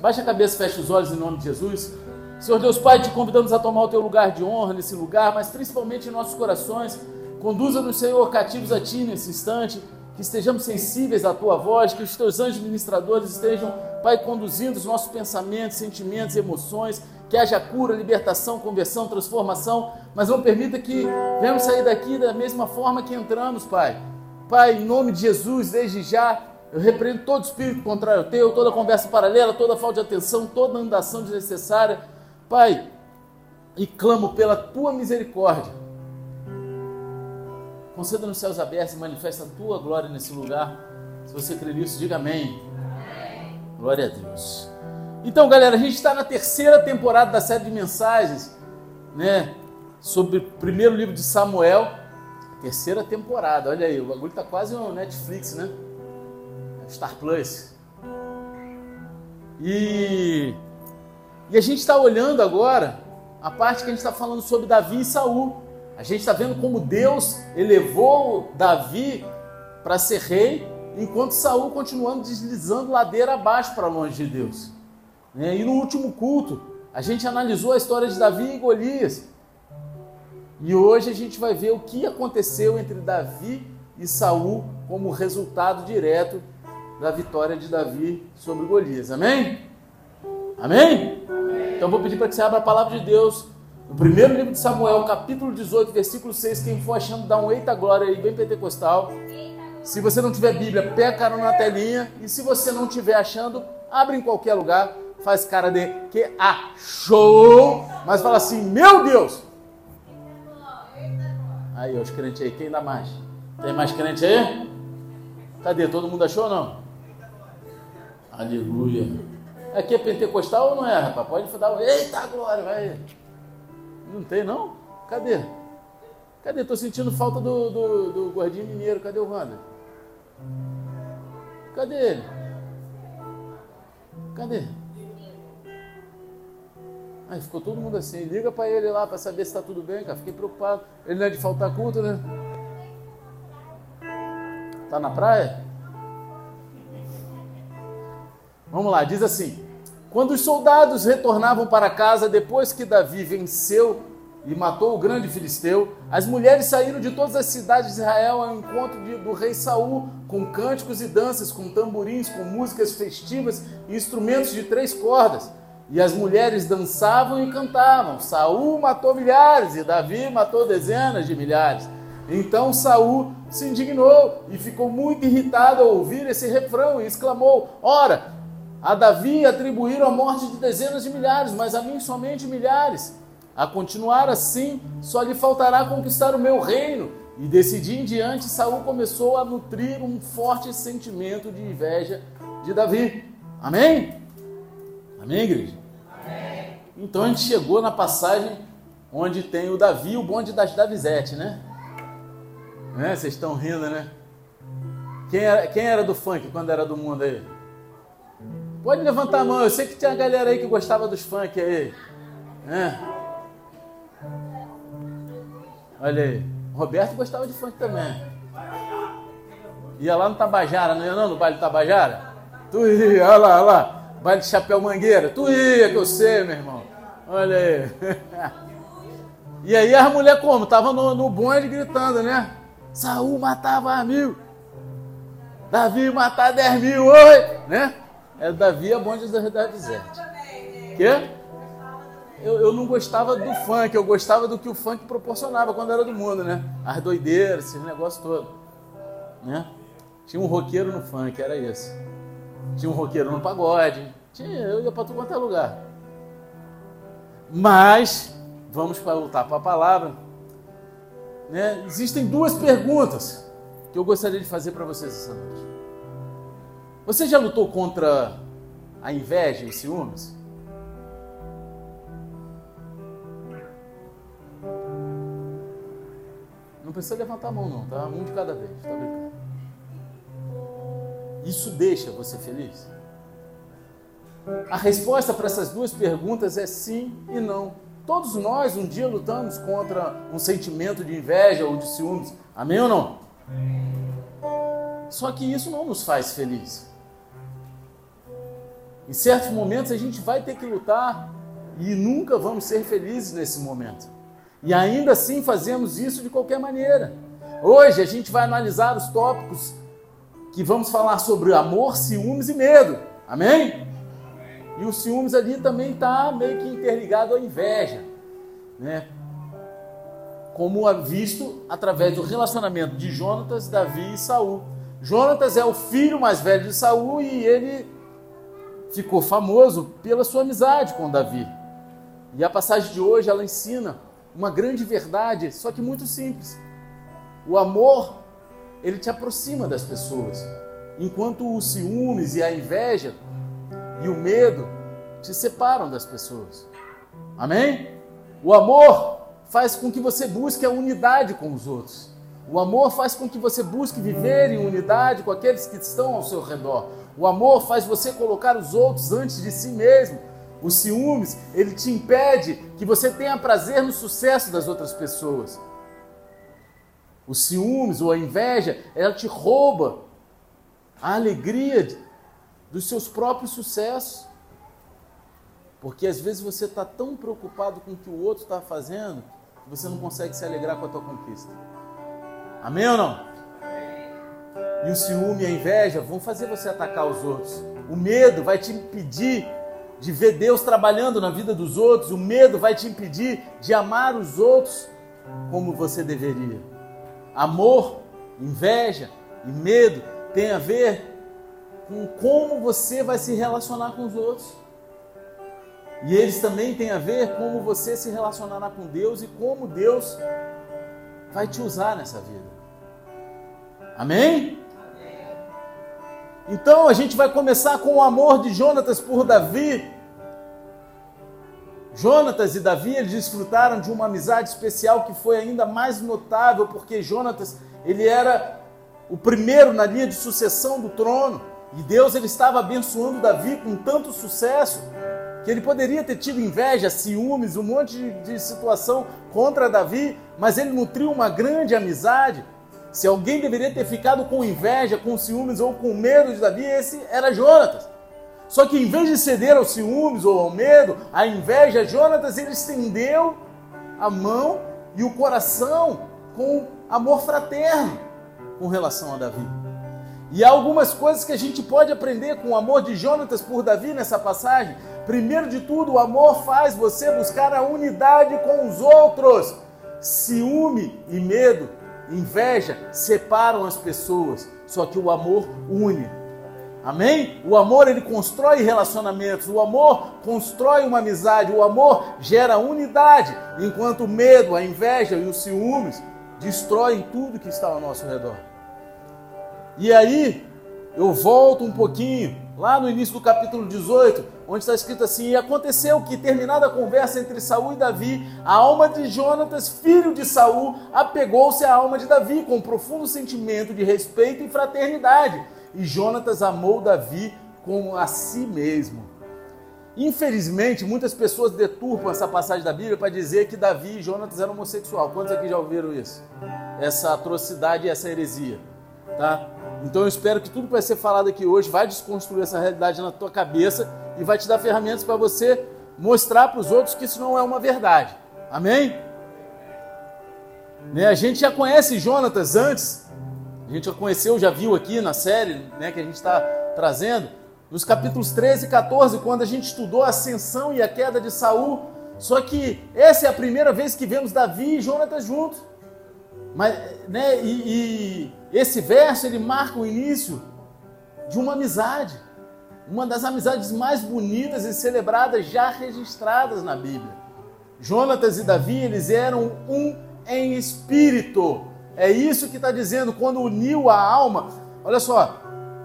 Baixa a cabeça, fecha os olhos em nome de Jesus. Senhor Deus Pai, te convidamos a tomar o teu lugar de honra nesse lugar, mas principalmente em nossos corações. Conduza-nos, Senhor, cativos a Ti nesse instante, que estejamos sensíveis à Tua voz, que os Teus anjos ministradores estejam, Pai, conduzindo os nossos pensamentos, sentimentos, emoções, que haja cura, libertação, conversão, transformação, mas não permita que venhamos sair daqui da mesma forma que entramos, Pai. Pai, em nome de Jesus, desde já, eu repreendo todo espírito contrário ao teu, toda conversa paralela, toda falta de atenção, toda andação desnecessária. Pai, e clamo pela tua misericórdia. Conceda nos céus abertos e manifesta a tua glória nesse lugar. Se você crê nisso, diga amém. amém. Glória a Deus. Então, galera, a gente está na terceira temporada da série de mensagens, né? Sobre o primeiro livro de Samuel. Terceira temporada, olha aí, o bagulho tá quase um Netflix, né? Star Plus. E, e a gente está olhando agora a parte que a gente está falando sobre Davi e Saul. A gente está vendo como Deus elevou Davi para ser rei, enquanto Saul continuando deslizando ladeira abaixo para longe de Deus. Né? E no último culto, a gente analisou a história de Davi e Golias. E hoje a gente vai ver o que aconteceu entre Davi e Saul como resultado direto da vitória de Davi sobre Golias. Amém? Amém? Então vou pedir para que você abra a palavra de Deus no primeiro livro de Samuel, capítulo 18, versículo 6. Quem for achando, dá um eita glória aí, bem pentecostal. Se você não tiver Bíblia, pega cara na telinha. E se você não estiver achando, abre em qualquer lugar faz cara de que achou, mas fala assim: Meu Deus! Aí, os crentes aí, quem dá mais? Tem mais crente aí? Cadê? Todo mundo achou ou não? Aleluia. Aqui é pentecostal ou não é, rapaz? Pode dar um eita glória, vai. Não tem não? Cadê? Cadê? Tô sentindo falta do, do, do gordinho mineiro. Cadê o Wander? Cadê ele? Cadê? Aí ficou todo mundo assim, liga para ele lá para saber se está tudo bem, cara. Fiquei preocupado. Ele não é de faltar culto, né? Tá na praia? Vamos lá, diz assim: Quando os soldados retornavam para casa depois que Davi venceu e matou o grande filisteu, as mulheres saíram de todas as cidades de Israel ao encontro de, do rei Saul, com cânticos e danças, com tamborins, com músicas festivas e instrumentos de três cordas. E as mulheres dançavam e cantavam. Saul matou milhares e Davi matou dezenas de milhares. Então Saul se indignou e ficou muito irritado ao ouvir esse refrão e exclamou: Ora, a Davi atribuíram a morte de dezenas de milhares, mas a mim somente milhares. A continuar assim, só lhe faltará conquistar o meu reino. E desse dia em diante, Saul começou a nutrir um forte sentimento de inveja de Davi. Amém? Amém, igreja? Amém. Então a gente chegou na passagem onde tem o Davi e o bonde das Davizete, né? né? Vocês estão rindo, né? Quem era, quem era do funk quando era do mundo aí? Pode levantar a mão, eu sei que tinha a galera aí que gostava dos funk aí. Né? Olha aí, Roberto gostava de funk também. Ia lá no Tabajara, não ia não? No baile do Tabajara? Tu ia, olha lá, olha lá. Baile de chapéu mangueira. Tu ia, que eu sei, meu irmão. Olha aí. E aí as mulheres como? Tava no, no bonde gritando, né? Saul matava mil. Davi matar dez mil, oi! Né? É Davi a bonde da Davizete. Quê? Eu, eu não gostava do funk, eu gostava do que o funk proporcionava quando era do mundo, né? As doideiras, esses negócios todos. Né? Tinha um roqueiro no funk, era isso. Tinha um roqueiro no pagode. Tinha, eu ia para tudo quanto é lugar. Mas, vamos voltar para a palavra. Né? Existem duas perguntas que eu gostaria de fazer para vocês essa noite. Você já lutou contra a inveja e ciúmes? Não precisa levantar a mão não, tá? Um de cada vez, tá brincando. Isso deixa você feliz? A resposta para essas duas perguntas é sim e não. Todos nós um dia lutamos contra um sentimento de inveja ou de ciúmes. Amém ou não? Só que isso não nos faz felizes. Em certos momentos a gente vai ter que lutar e nunca vamos ser felizes nesse momento. E ainda assim fazemos isso de qualquer maneira. Hoje a gente vai analisar os tópicos que vamos falar sobre amor, ciúmes e medo. Amém? E o ciúmes ali também está meio que interligado à inveja, né? Como é visto através do relacionamento de Jonatas, Davi e Saul. Jonatas é o filho mais velho de Saul e ele ficou famoso pela sua amizade com Davi. E a passagem de hoje ela ensina uma grande verdade, só que muito simples. O amor, ele te aproxima das pessoas, enquanto os ciúmes e a inveja e o medo te separam das pessoas. Amém? O amor faz com que você busque a unidade com os outros. O amor faz com que você busque viver em unidade com aqueles que estão ao seu redor. O amor faz você colocar os outros antes de si mesmo. O ciúmes, ele te impede que você tenha prazer no sucesso das outras pessoas. O ciúmes ou a inveja, ela te rouba a alegria dos seus próprios sucessos. Porque às vezes você está tão preocupado com o que o outro está fazendo que você não consegue se alegrar com a tua conquista. Amém ou não? E o ciúme e a inveja vão fazer você atacar os outros. O medo vai te impedir de ver Deus trabalhando na vida dos outros. O medo vai te impedir de amar os outros como você deveria. Amor, inveja e medo tem a ver com como você vai se relacionar com os outros. E eles também têm a ver como você se relacionará com Deus e como Deus vai te usar nessa vida. Amém? Então a gente vai começar com o amor de Jonatas por Davi. Jonatas e Davi eles desfrutaram de uma amizade especial que foi ainda mais notável porque Jonatas ele era o primeiro na linha de sucessão do trono e Deus ele estava abençoando Davi com tanto sucesso que ele poderia ter tido inveja, ciúmes, um monte de, de situação contra Davi, mas ele nutriu uma grande amizade. Se alguém deveria ter ficado com inveja, com ciúmes ou com medo de Davi, esse era Jonatas. Só que em vez de ceder aos ciúmes ou ao medo, à inveja, Jonatas ele estendeu a mão e o coração com amor fraterno com relação a Davi. E há algumas coisas que a gente pode aprender com o amor de Jonatas por Davi nessa passagem. Primeiro de tudo, o amor faz você buscar a unidade com os outros. Ciúme e medo Inveja separam as pessoas, só que o amor une. Amém? O amor ele constrói relacionamentos, o amor constrói uma amizade, o amor gera unidade, enquanto o medo, a inveja e os ciúmes destroem tudo que está ao nosso redor. E aí, eu volto um pouquinho, lá no início do capítulo 18, onde está escrito assim: E aconteceu que, terminada a conversa entre Saul e Davi, a alma de Jonatas, filho de Saul, apegou-se à alma de Davi com um profundo sentimento de respeito e fraternidade. E Jonatas amou Davi como a si mesmo. Infelizmente, muitas pessoas deturpam essa passagem da Bíblia para dizer que Davi e Jonatas eram homossexuais. Quantos aqui já ouviram isso? Essa atrocidade e essa heresia. Tá? Então eu espero que tudo que vai ser falado aqui hoje vai desconstruir essa realidade na tua cabeça e vai te dar ferramentas para você mostrar para os outros que isso não é uma verdade. Amém? Né? A gente já conhece Jonatas antes, a gente já conheceu, já viu aqui na série né, que a gente está trazendo, nos capítulos 13 e 14, quando a gente estudou a ascensão e a queda de Saul. Só que essa é a primeira vez que vemos Davi e Jonatas juntos. Mas, né, e, e esse verso ele marca o início de uma amizade, uma das amizades mais bonitas e celebradas já registradas na Bíblia. Jonatas e Davi eles eram um em espírito. É isso que está dizendo quando uniu a alma. Olha só,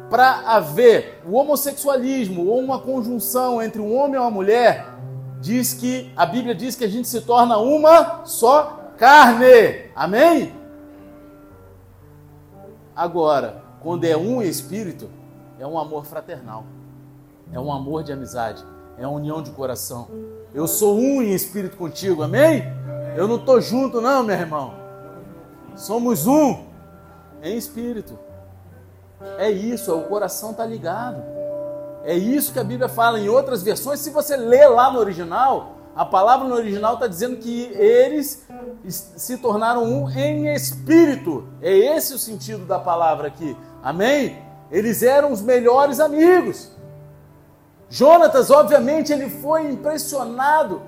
para haver o homossexualismo ou uma conjunção entre um homem e uma mulher, diz que a Bíblia diz que a gente se torna uma só carne. Amém? Agora, quando é um espírito, é um amor fraternal, é um amor de amizade, é uma união de coração. Eu sou um em espírito contigo, amém? Eu não estou junto, não, meu irmão. Somos um em espírito. É isso, o coração está ligado. É isso que a Bíblia fala em outras versões. Se você lê lá no original, a palavra no original está dizendo que eles se tornaram um em espírito. É esse o sentido da palavra aqui. Amém? Eles eram os melhores amigos. Jonatas, obviamente, ele foi impressionado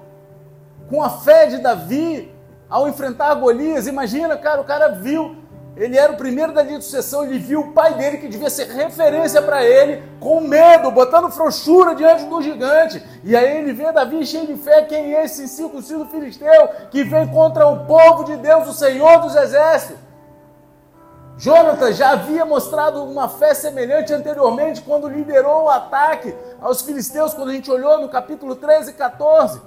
com a fé de Davi ao enfrentar Golias. Imagina, cara, o cara viu ele era o primeiro da linha de sucessão, ele viu o pai dele, que devia ser referência para ele, com medo, botando frouxura diante do gigante. E aí ele vê Davi cheio de fé, quem é esse circunciso filisteu que vem contra o povo de Deus, o Senhor dos exércitos? Jonatas já havia mostrado uma fé semelhante anteriormente, quando liderou o ataque aos filisteus, quando a gente olhou no capítulo 13 e 14.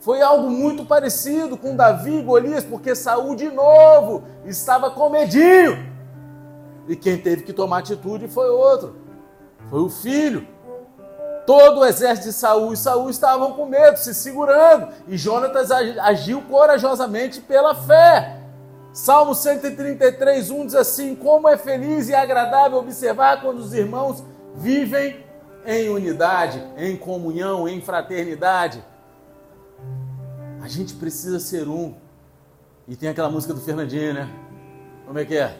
Foi algo muito parecido com Davi e Golias, porque Saul de novo estava com medinho. E quem teve que tomar atitude foi outro. Foi o filho. Todo o exército de Saul e Saul estavam com medo, se segurando. E Jonatas agiu corajosamente pela fé. Salmo 133, 1 diz assim: Como é feliz e agradável observar quando os irmãos vivem em unidade, em comunhão, em fraternidade. A gente precisa ser um. E tem aquela música do Fernandinho, né? Como é que é?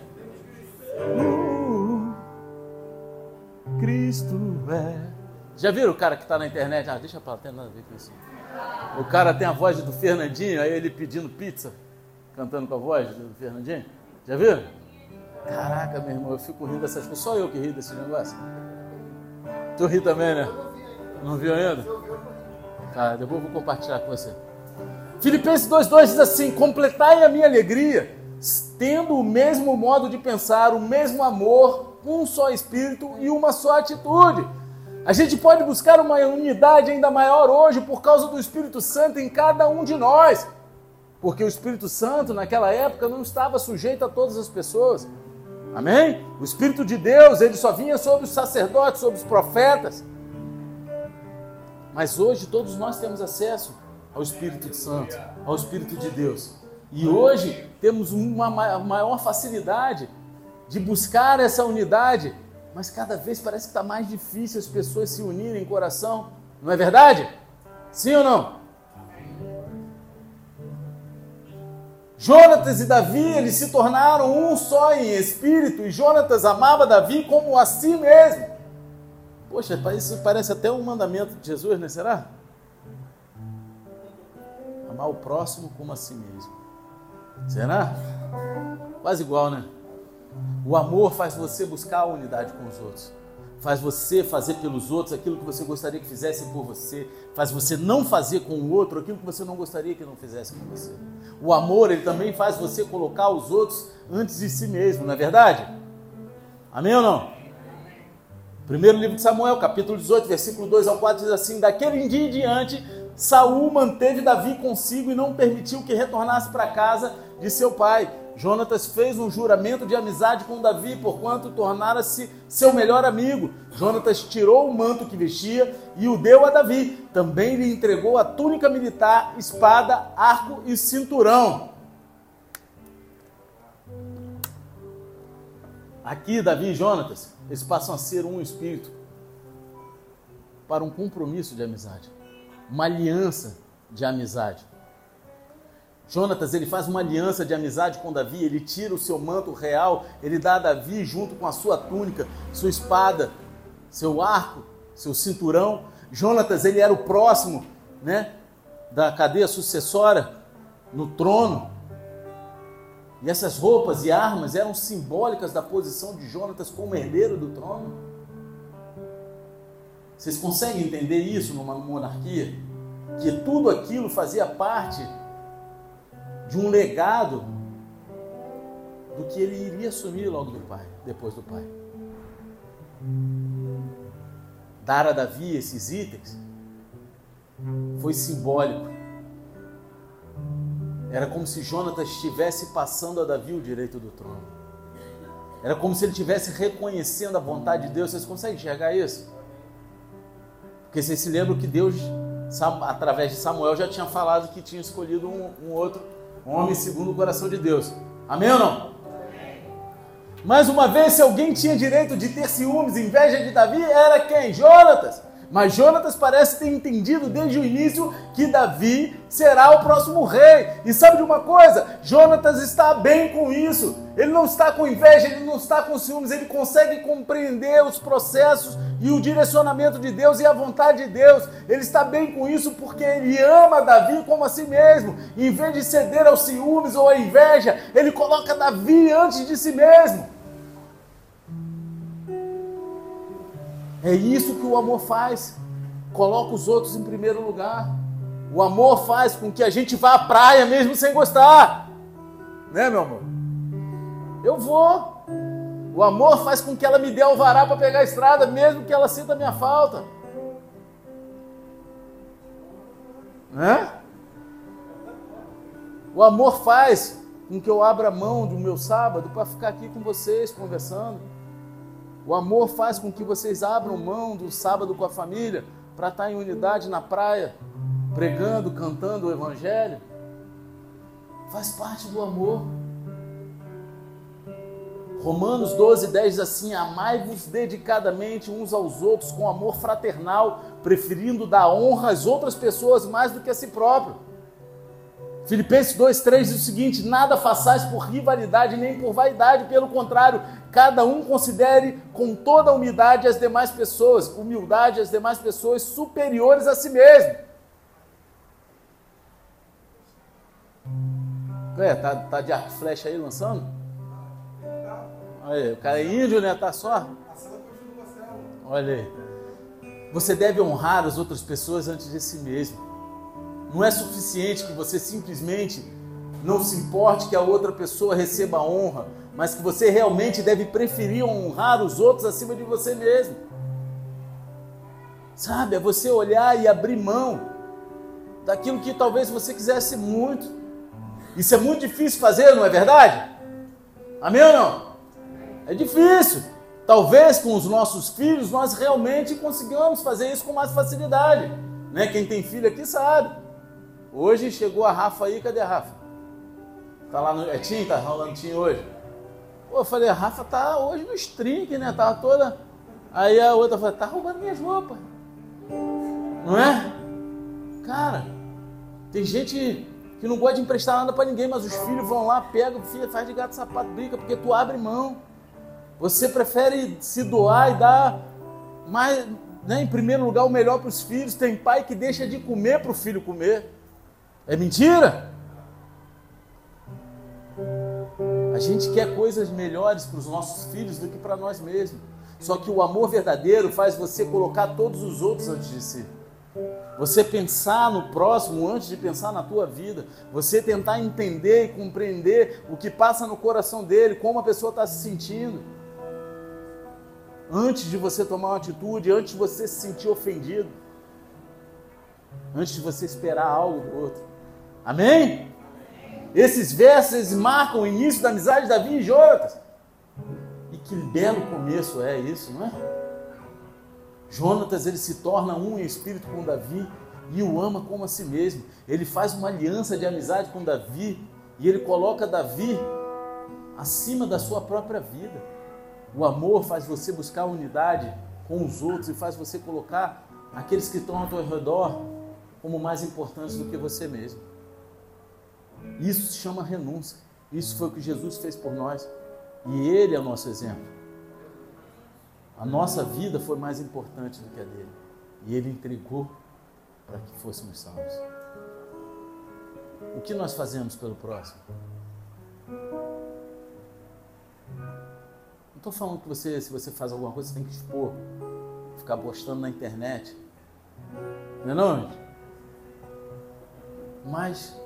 Uh, Cristo é. Já viram o cara que está na internet? Ah, deixa pra lá, tem nada a ver com isso. O cara tem a voz do Fernandinho, aí ele pedindo pizza, cantando com a voz do Fernandinho. Já viram? Caraca, meu irmão, eu fico rindo dessas coisas. Só eu que ri desse negócio. Tu ri também, né? Não viu ainda? Tá, depois eu vou compartilhar com você. Filipenses 2,2 diz assim: completai a minha alegria, tendo o mesmo modo de pensar, o mesmo amor, um só espírito e uma só atitude. A gente pode buscar uma unidade ainda maior hoje por causa do Espírito Santo em cada um de nós. Porque o Espírito Santo, naquela época, não estava sujeito a todas as pessoas. Amém? O Espírito de Deus, ele só vinha sobre os sacerdotes, sobre os profetas. Mas hoje todos nós temos acesso ao Espírito Santo, ao Espírito de Deus. E hoje temos uma maior facilidade de buscar essa unidade, mas cada vez parece que está mais difícil as pessoas se unirem em coração, não é verdade? Sim ou não? Jonatas e Davi, eles se tornaram um só em espírito, e Jonatas amava Davi como a si mesmo. Poxa, isso parece até um mandamento de Jesus, não é? será? Amar o próximo como a si mesmo. Será? Quase igual, né? O amor faz você buscar a unidade com os outros. Faz você fazer pelos outros aquilo que você gostaria que fizessem por você. Faz você não fazer com o outro aquilo que você não gostaria que não fizesse com você. O amor, ele também faz você colocar os outros antes de si mesmo, não é verdade? Amém ou não? Primeiro livro de Samuel, capítulo 18, versículo 2 ao 4 diz assim: Daquele dia em diante Saul manteve Davi consigo e não permitiu que retornasse para casa de seu pai. Jonatas fez um juramento de amizade com Davi, porquanto tornara-se seu melhor amigo. Jonatas tirou o manto que vestia e o deu a Davi. Também lhe entregou a túnica militar, espada, arco e cinturão. Aqui, Davi e Jonatas, eles passam a ser um espírito para um compromisso de amizade uma aliança de amizade. Jonatas, ele faz uma aliança de amizade com Davi, ele tira o seu manto real, ele dá a Davi junto com a sua túnica, sua espada, seu arco, seu cinturão. Jonatas, ele era o próximo, né, da cadeia sucessória no trono. E essas roupas e armas eram simbólicas da posição de Jonatas como herdeiro do trono. Vocês conseguem entender isso numa monarquia? Que tudo aquilo fazia parte de um legado do que ele iria assumir logo do pai, depois do pai. Dar a Davi esses itens foi simbólico. Era como se Jonatas estivesse passando a Davi o direito do trono. Era como se ele estivesse reconhecendo a vontade de Deus. Vocês conseguem enxergar isso? Porque vocês se lembram que Deus, através de Samuel, já tinha falado que tinha escolhido um, um outro homem segundo o coração de Deus. Amém ou não? Mais uma vez, se alguém tinha direito de ter ciúmes, inveja de Davi, era quem? Jonatas. Mas Jonatas parece ter entendido desde o início que Davi será o próximo rei. E sabe de uma coisa? Jonatas está bem com isso. Ele não está com inveja, ele não está com ciúmes, ele consegue compreender os processos e o direcionamento de Deus e a vontade de Deus. Ele está bem com isso porque ele ama Davi como a si mesmo. em vez de ceder aos ciúmes ou à inveja, ele coloca Davi antes de si mesmo. É isso que o amor faz. Coloca os outros em primeiro lugar. O amor faz com que a gente vá à praia mesmo sem gostar. Né, meu amor? Eu vou. O amor faz com que ela me dê alvará para pegar a estrada, mesmo que ela sinta a minha falta. Né? O amor faz com que eu abra mão do meu sábado para ficar aqui com vocês conversando. O amor faz com que vocês abram mão do sábado com a família para estar em unidade na praia, pregando, cantando o Evangelho. Faz parte do amor. Romanos 12, 10 diz assim: Amai-vos dedicadamente uns aos outros com amor fraternal, preferindo dar honra às outras pessoas mais do que a si próprio. Filipenses 2,3 diz o seguinte: Nada façais por rivalidade nem por vaidade, pelo contrário, cada um considere com toda humildade as demais pessoas, humildade as demais pessoas superiores a si mesmo. É, tá, tá de arco flecha aí lançando? Olha aí, o cara é índio, né? Tá só. Olha aí. Você deve honrar as outras pessoas antes de si mesmo. Não é suficiente que você simplesmente não se importe que a outra pessoa receba honra, mas que você realmente deve preferir honrar os outros acima de você mesmo. Sabe, é você olhar e abrir mão daquilo que talvez você quisesse muito. Isso é muito difícil fazer, não é verdade? Amém ou não? É difícil. Talvez com os nossos filhos nós realmente consigamos fazer isso com mais facilidade. Né? Quem tem filho aqui sabe. Hoje chegou a Rafa aí, cadê a Rafa? Tá lá no. É Tim? Tá rolando Tim hoje? Eu falei, a Rafa tá hoje no string, né? Tava toda. Aí a outra falou, tá roubando minhas roupas. Não é? Cara, tem gente que não gosta de emprestar nada para ninguém, mas os filhos vão lá, pegam, filha, faz de gato sapato, brinca, porque tu abre mão. Você prefere se doar e dar mais, né, em primeiro lugar o melhor para os filhos. Tem pai que deixa de comer para o filho comer. É mentira? A gente quer coisas melhores para os nossos filhos do que para nós mesmos. Só que o amor verdadeiro faz você colocar todos os outros antes de si. Você pensar no próximo antes de pensar na tua vida. Você tentar entender e compreender o que passa no coração dele, como a pessoa está se sentindo. Antes de você tomar uma atitude, antes de você se sentir ofendido. Antes de você esperar algo do outro. Amém? Esses versos marcam o início da amizade de Davi e Jonatas. E que belo começo é isso, não é? Jonatas ele se torna um em espírito com Davi e o ama como a si mesmo. Ele faz uma aliança de amizade com Davi e ele coloca Davi acima da sua própria vida. O amor faz você buscar unidade com os outros e faz você colocar aqueles que estão ao teu redor como mais importantes do que você mesmo. Isso se chama renúncia. Isso foi o que Jesus fez por nós. E Ele é o nosso exemplo. A nossa vida foi mais importante do que a dele. E Ele entregou para que fôssemos salvos. O que nós fazemos pelo próximo? Não estou falando que você, se você faz alguma coisa, você tem que expor, ficar postando na internet. Não é não? Mas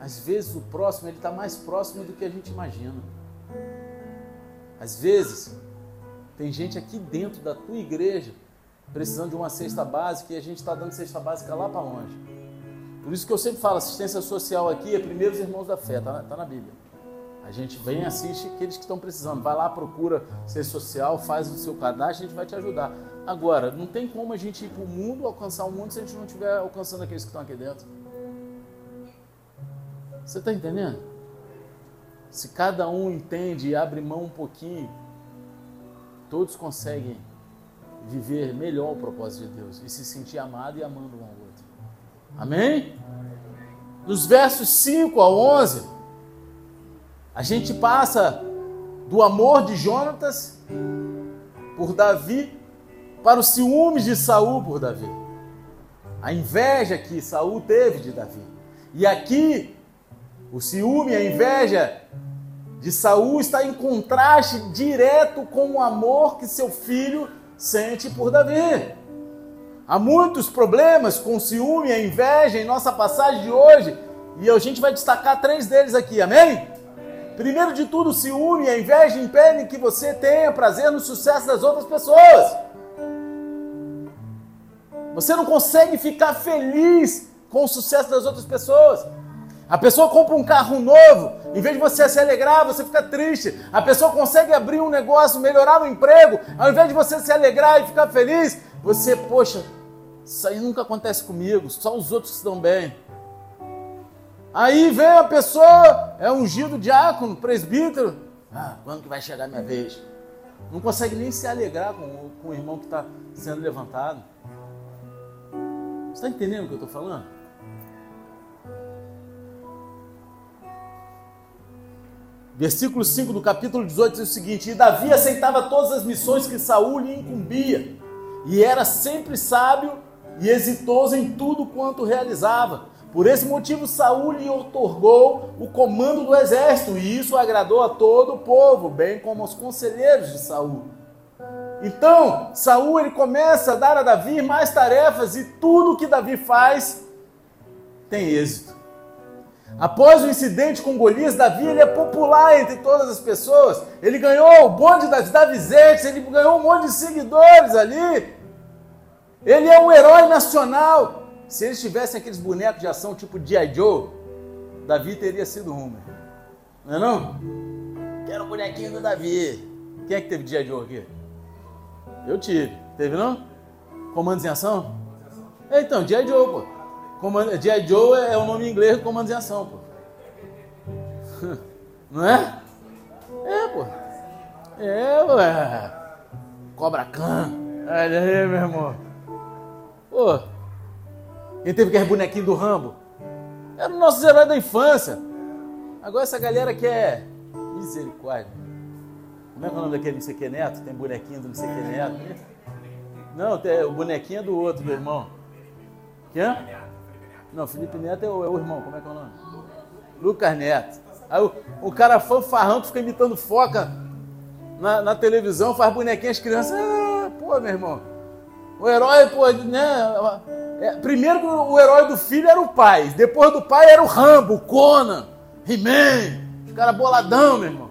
às vezes o próximo ele está mais próximo do que a gente imagina. Às vezes tem gente aqui dentro da tua igreja precisando de uma cesta básica e a gente está dando cesta básica lá para longe. Por isso que eu sempre falo, assistência social aqui é primeiros irmãos da fé, está na, tá na Bíblia. A gente vem e assiste aqueles que estão precisando. Vai lá, procura ser social, faz o seu cadastro, a gente vai te ajudar. Agora, não tem como a gente ir para o mundo, alcançar o mundo, se a gente não estiver alcançando aqueles que estão aqui dentro. Você está entendendo? se cada um entende e abre mão um pouquinho, todos conseguem viver melhor o propósito de Deus e se sentir amado e amando um ao outro. Amém? Nos versos 5 a 11, a gente passa do amor de Jonatas por Davi para os ciúmes de Saul por Davi. A inveja que Saul teve de Davi. E aqui o ciúme, a inveja de Saul está em contraste direto com o amor que seu filho sente por Davi. Há muitos problemas com o ciúme e a inveja em nossa passagem de hoje, e a gente vai destacar três deles aqui, amém? Primeiro de tudo, o ciúme e a inveja impedem que você tenha prazer no sucesso das outras pessoas. Você não consegue ficar feliz com o sucesso das outras pessoas. A pessoa compra um carro novo, em vez de você se alegrar, você fica triste. A pessoa consegue abrir um negócio, melhorar o emprego, ao invés de você se alegrar e ficar feliz, você, poxa, isso aí nunca acontece comigo, só os outros estão bem. Aí vem a pessoa, é ungido diácono, presbítero. Ah, quando que vai chegar a minha vez? Não consegue nem se alegrar com, com o irmão que está sendo levantado. Você está entendendo o que eu estou falando? Versículo 5 do capítulo 18 diz o seguinte: E Davi aceitava todas as missões que Saul lhe incumbia, e era sempre sábio e exitoso em tudo quanto realizava. Por esse motivo, Saul lhe otorgou o comando do exército, e isso agradou a todo o povo, bem como aos conselheiros de Saul. Então, Saul ele começa a dar a Davi mais tarefas e tudo que Davi faz tem êxito. Após o incidente com Golias, Davi ele é popular entre todas as pessoas. Ele ganhou o bonde das Davizetes, ele ganhou um monte de seguidores ali. Ele é um herói nacional. Se eles tivessem aqueles bonecos de ação tipo G.I. Joe, Davi teria sido um. Não é não? Quero o bonequinho do Davi. Quem é que teve G.I. Joe aqui? Eu tive. Teve não? Comandos em ação? É, então, G.I. Joe, pô. Comando... G.I. Joe é o nome em inglês de comandos em ação, pô. Não é? É, pô. É, ué. Cobra Khan. Olha aí, meu irmão. Pô. Quem teve aquele bonequinho do Rambo? Era o nosso herói da infância. Agora essa galera quer misericórdia. Como é que é o nome daquele não sei que neto? Tem bonequinho do não sei que neto. Não, tem, o bonequinho é do outro, do irmão. Quem? Não, Felipe Neto é o, é o, irmão, como é que é o nome? Lucas Neto. Aí o, o cara fanfarrão que fica imitando foca na, na televisão, faz bonequinho, as crianças. Ah, pô, meu irmão. O herói, pô, né? É, primeiro o herói do filho era o pai, depois do pai era o Rambo, o Conan, He-Man, os caras boladão, meu irmão.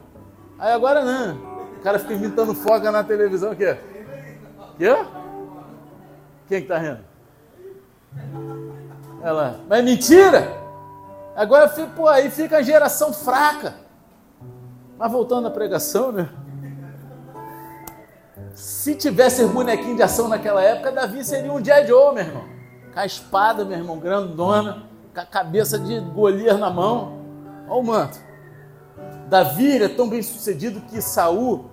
Aí agora não. O cara fica imitando foca na televisão. O quê? Quê? Quem que tá rindo? Ela, mas é mentira! Agora, pô, aí fica a geração fraca. Mas voltando à pregação, né? Se tivesse bonequinho de ação naquela época, Davi seria um J. Joe, meu irmão. Com a espada, meu irmão, grandona, com a cabeça de Golias na mão. Olha o manto. Davi é tão bem sucedido que Saul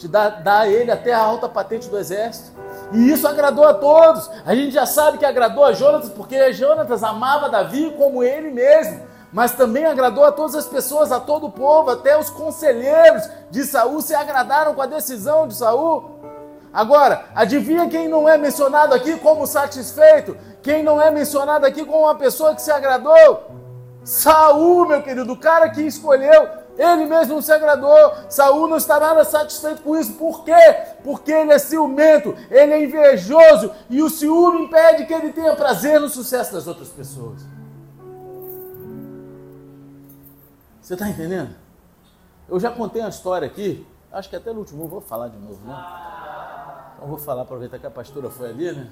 te dá, dá a ele até a alta patente do exército. E isso agradou a todos. A gente já sabe que agradou a Jonatas, porque Jonatas amava Davi como ele mesmo. Mas também agradou a todas as pessoas, a todo o povo, até os conselheiros de Saul se agradaram com a decisão de Saul. Agora, adivinha quem não é mencionado aqui como satisfeito? Quem não é mencionado aqui como uma pessoa que se agradou? Saul, meu querido, o cara que escolheu ele mesmo não se agradou. Saul não está nada satisfeito com isso. Por quê? Porque ele é ciumento, ele é invejoso e o ciúme impede que ele tenha prazer no sucesso das outras pessoas. Você está entendendo? Eu já contei uma história aqui, acho que até no último, vou falar de novo, né? Então vou falar, aproveitar que a pastora foi ali, né?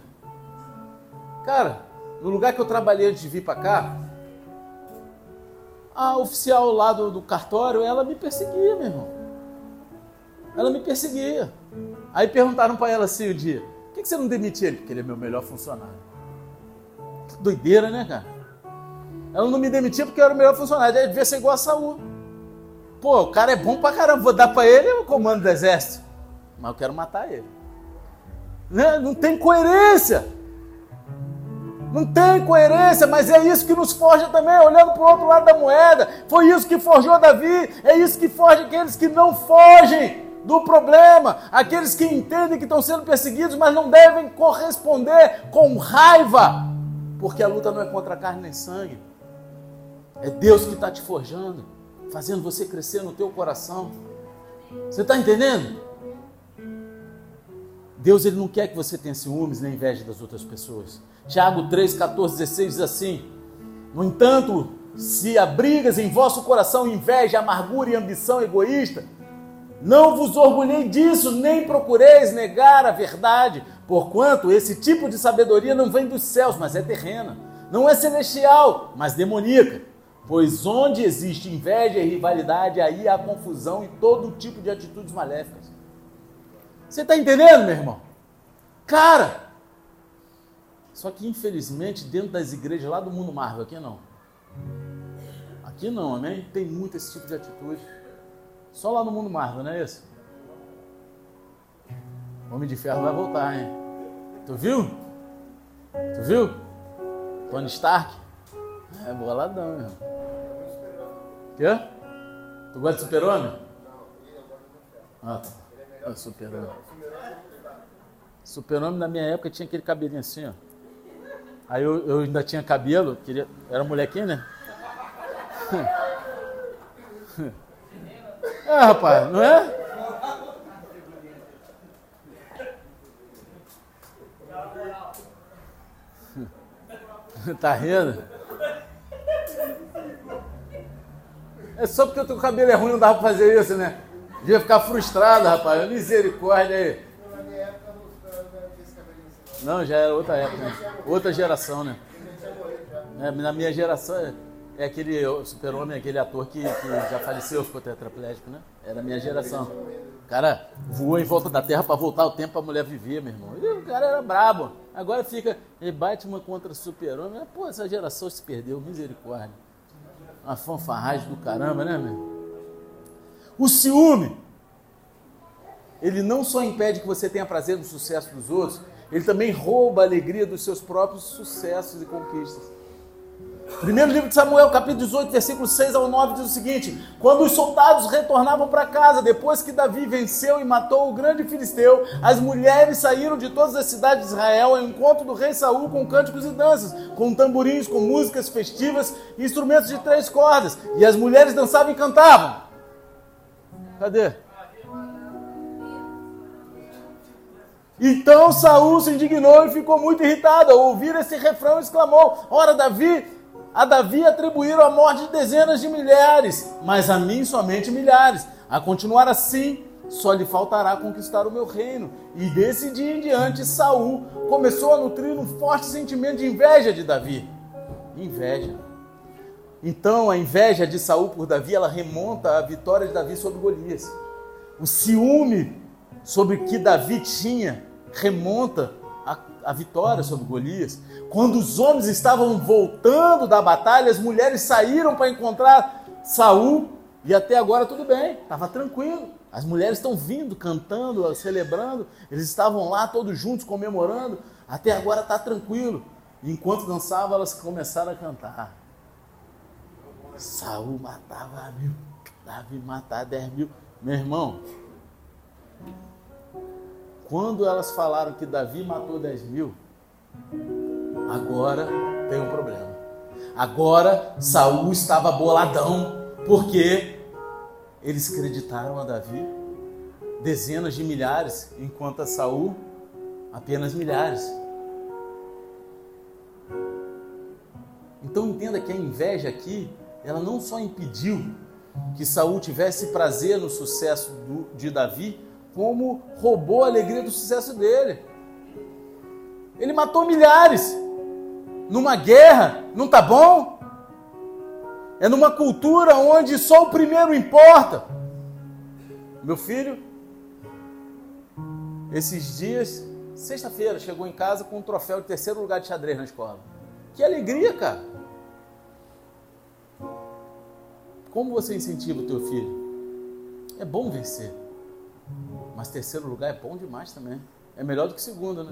Cara, no lugar que eu trabalhei antes de vir para cá, a oficial lá do, do cartório, ela me perseguia, meu irmão. Ela me perseguia. Aí perguntaram para ela assim o dia: por que, que você não demitiu ele? Porque ele é meu melhor funcionário. Que doideira, né, cara? Ela não me demitia porque eu era o melhor funcionário. Ela devia ser igual a Saúl. Pô, o cara é bom pra caramba, vou dar pra ele o comando do exército. Mas eu quero matar ele. Né? Não tem coerência. Não tem coerência, mas é isso que nos forja também, olhando para o outro lado da moeda. Foi isso que forjou Davi, é isso que forja aqueles que não fogem do problema, aqueles que entendem que estão sendo perseguidos, mas não devem corresponder com raiva, porque a luta não é contra carne nem sangue. É Deus que está te forjando, fazendo você crescer no teu coração. Você está entendendo? Deus ele não quer que você tenha ciúmes nem inveja das outras pessoas. Tiago 3, 14, 16 diz assim: No entanto, se abrigas em vosso coração inveja, amargura e ambição egoísta, não vos orgulhei disso, nem procureis negar a verdade, porquanto esse tipo de sabedoria não vem dos céus, mas é terrena. Não é celestial, mas demoníaca. Pois onde existe inveja e rivalidade, aí há confusão e todo tipo de atitudes maléficas. Você está entendendo, meu irmão? Cara, só que infelizmente dentro das igrejas lá do mundo Marvel, aqui não. Aqui não, amém? Tem muito esse tipo de atitude. Só lá no mundo Marvel, não é isso? Homem de Ferro vai voltar, hein? Tu viu? Tu viu? Tony Stark? É boladão, meu. Quê? Tu gosta de super-homem? Ah, tá. Ah, super-homem. Super-homem na minha época tinha aquele cabelinho assim, ó. Aí eu, eu ainda tinha cabelo, queria, era molequinho, né? É, rapaz, não é? tá rindo? É só porque o teu cabelo é ruim, não dava pra fazer isso, né? Devia ficar frustrado, rapaz. Misericórdia aí. Não, já era outra época, né? Outra geração, né? É, na minha geração é, é aquele super-homem, aquele ator que, que, já faleceu, ficou tetraplégico, né? Era a minha geração. O cara voou em volta da terra para voltar o tempo para a mulher viver, meu irmão. E o cara era brabo. Agora fica e Batman contra super-homem. Pô, essa geração se perdeu, misericórdia. Uma fanfarragem do caramba, né, meu? O ciúme, ele não só impede que você tenha prazer no sucesso dos outros, ele também rouba a alegria dos seus próprios sucessos e conquistas. Primeiro livro de Samuel, capítulo 18, versículo 6 ao 9, diz o seguinte: Quando os soldados retornavam para casa, depois que Davi venceu e matou o grande filisteu, as mulheres saíram de todas as cidades de Israel ao encontro do rei Saul com cânticos e danças, com tamborins, com músicas festivas e instrumentos de três cordas. E as mulheres dançavam e cantavam. Cadê? Então Saul se indignou e ficou muito irritado. Ao ouvir esse refrão, exclamou: Ora, Davi, a Davi atribuíram a morte de dezenas de milhares, mas a mim somente milhares. A continuar assim, só lhe faltará conquistar o meu reino. E desse dia em diante, Saul começou a nutrir um forte sentimento de inveja de Davi. Inveja. Então, a inveja de Saul por Davi, ela remonta à vitória de Davi sobre Golias. O ciúme sobre que Davi tinha remonta à, à vitória sobre Golias. Quando os homens estavam voltando da batalha, as mulheres saíram para encontrar Saul e até agora tudo bem, estava tranquilo. As mulheres estão vindo, cantando, celebrando, eles estavam lá todos juntos comemorando. Até agora está tranquilo. enquanto dançavam, elas começaram a cantar. Saul matava mil, Davi matava dez mil. Meu irmão, quando elas falaram que Davi matou dez mil, agora tem um problema. Agora Saul estava boladão, porque eles acreditaram a Davi dezenas de milhares, enquanto a Saul apenas milhares. Então entenda que a inveja aqui ela não só impediu que Saul tivesse prazer no sucesso do, de Davi, como roubou a alegria do sucesso dele. Ele matou milhares numa guerra, não tá bom? É numa cultura onde só o primeiro importa. Meu filho, esses dias, sexta-feira, chegou em casa com um troféu de terceiro lugar de xadrez na escola. Que alegria, cara! Como você incentiva o teu filho? É bom vencer. Mas terceiro lugar é bom demais também. É melhor do que segundo,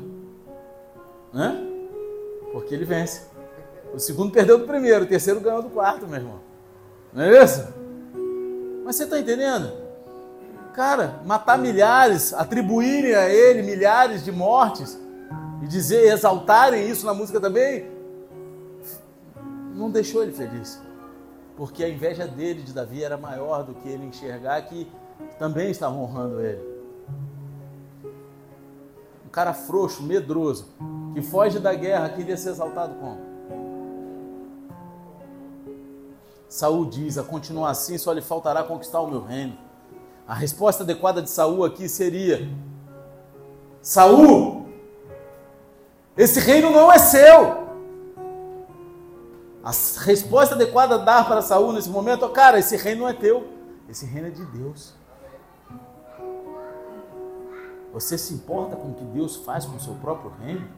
né? Porque ele vence. O segundo perdeu do primeiro, o terceiro ganhou do quarto, meu irmão. Não é isso? Mas você está entendendo? Cara, matar milhares, atribuírem a ele milhares de mortes e dizer, exaltarem isso na música também, não deixou ele feliz. Porque a inveja dele de Davi era maior do que ele enxergar que também estavam honrando ele. Um cara frouxo, medroso, que foge da guerra, queria ser exaltado como? Saul diz: a continuar assim só lhe faltará conquistar o meu reino. A resposta adequada de Saul aqui seria: Saul, esse reino não é seu. A resposta adequada a dar para Saul nesse momento, cara, esse reino não é teu, esse reino é de Deus. Você se importa com o que Deus faz com o seu próprio reino?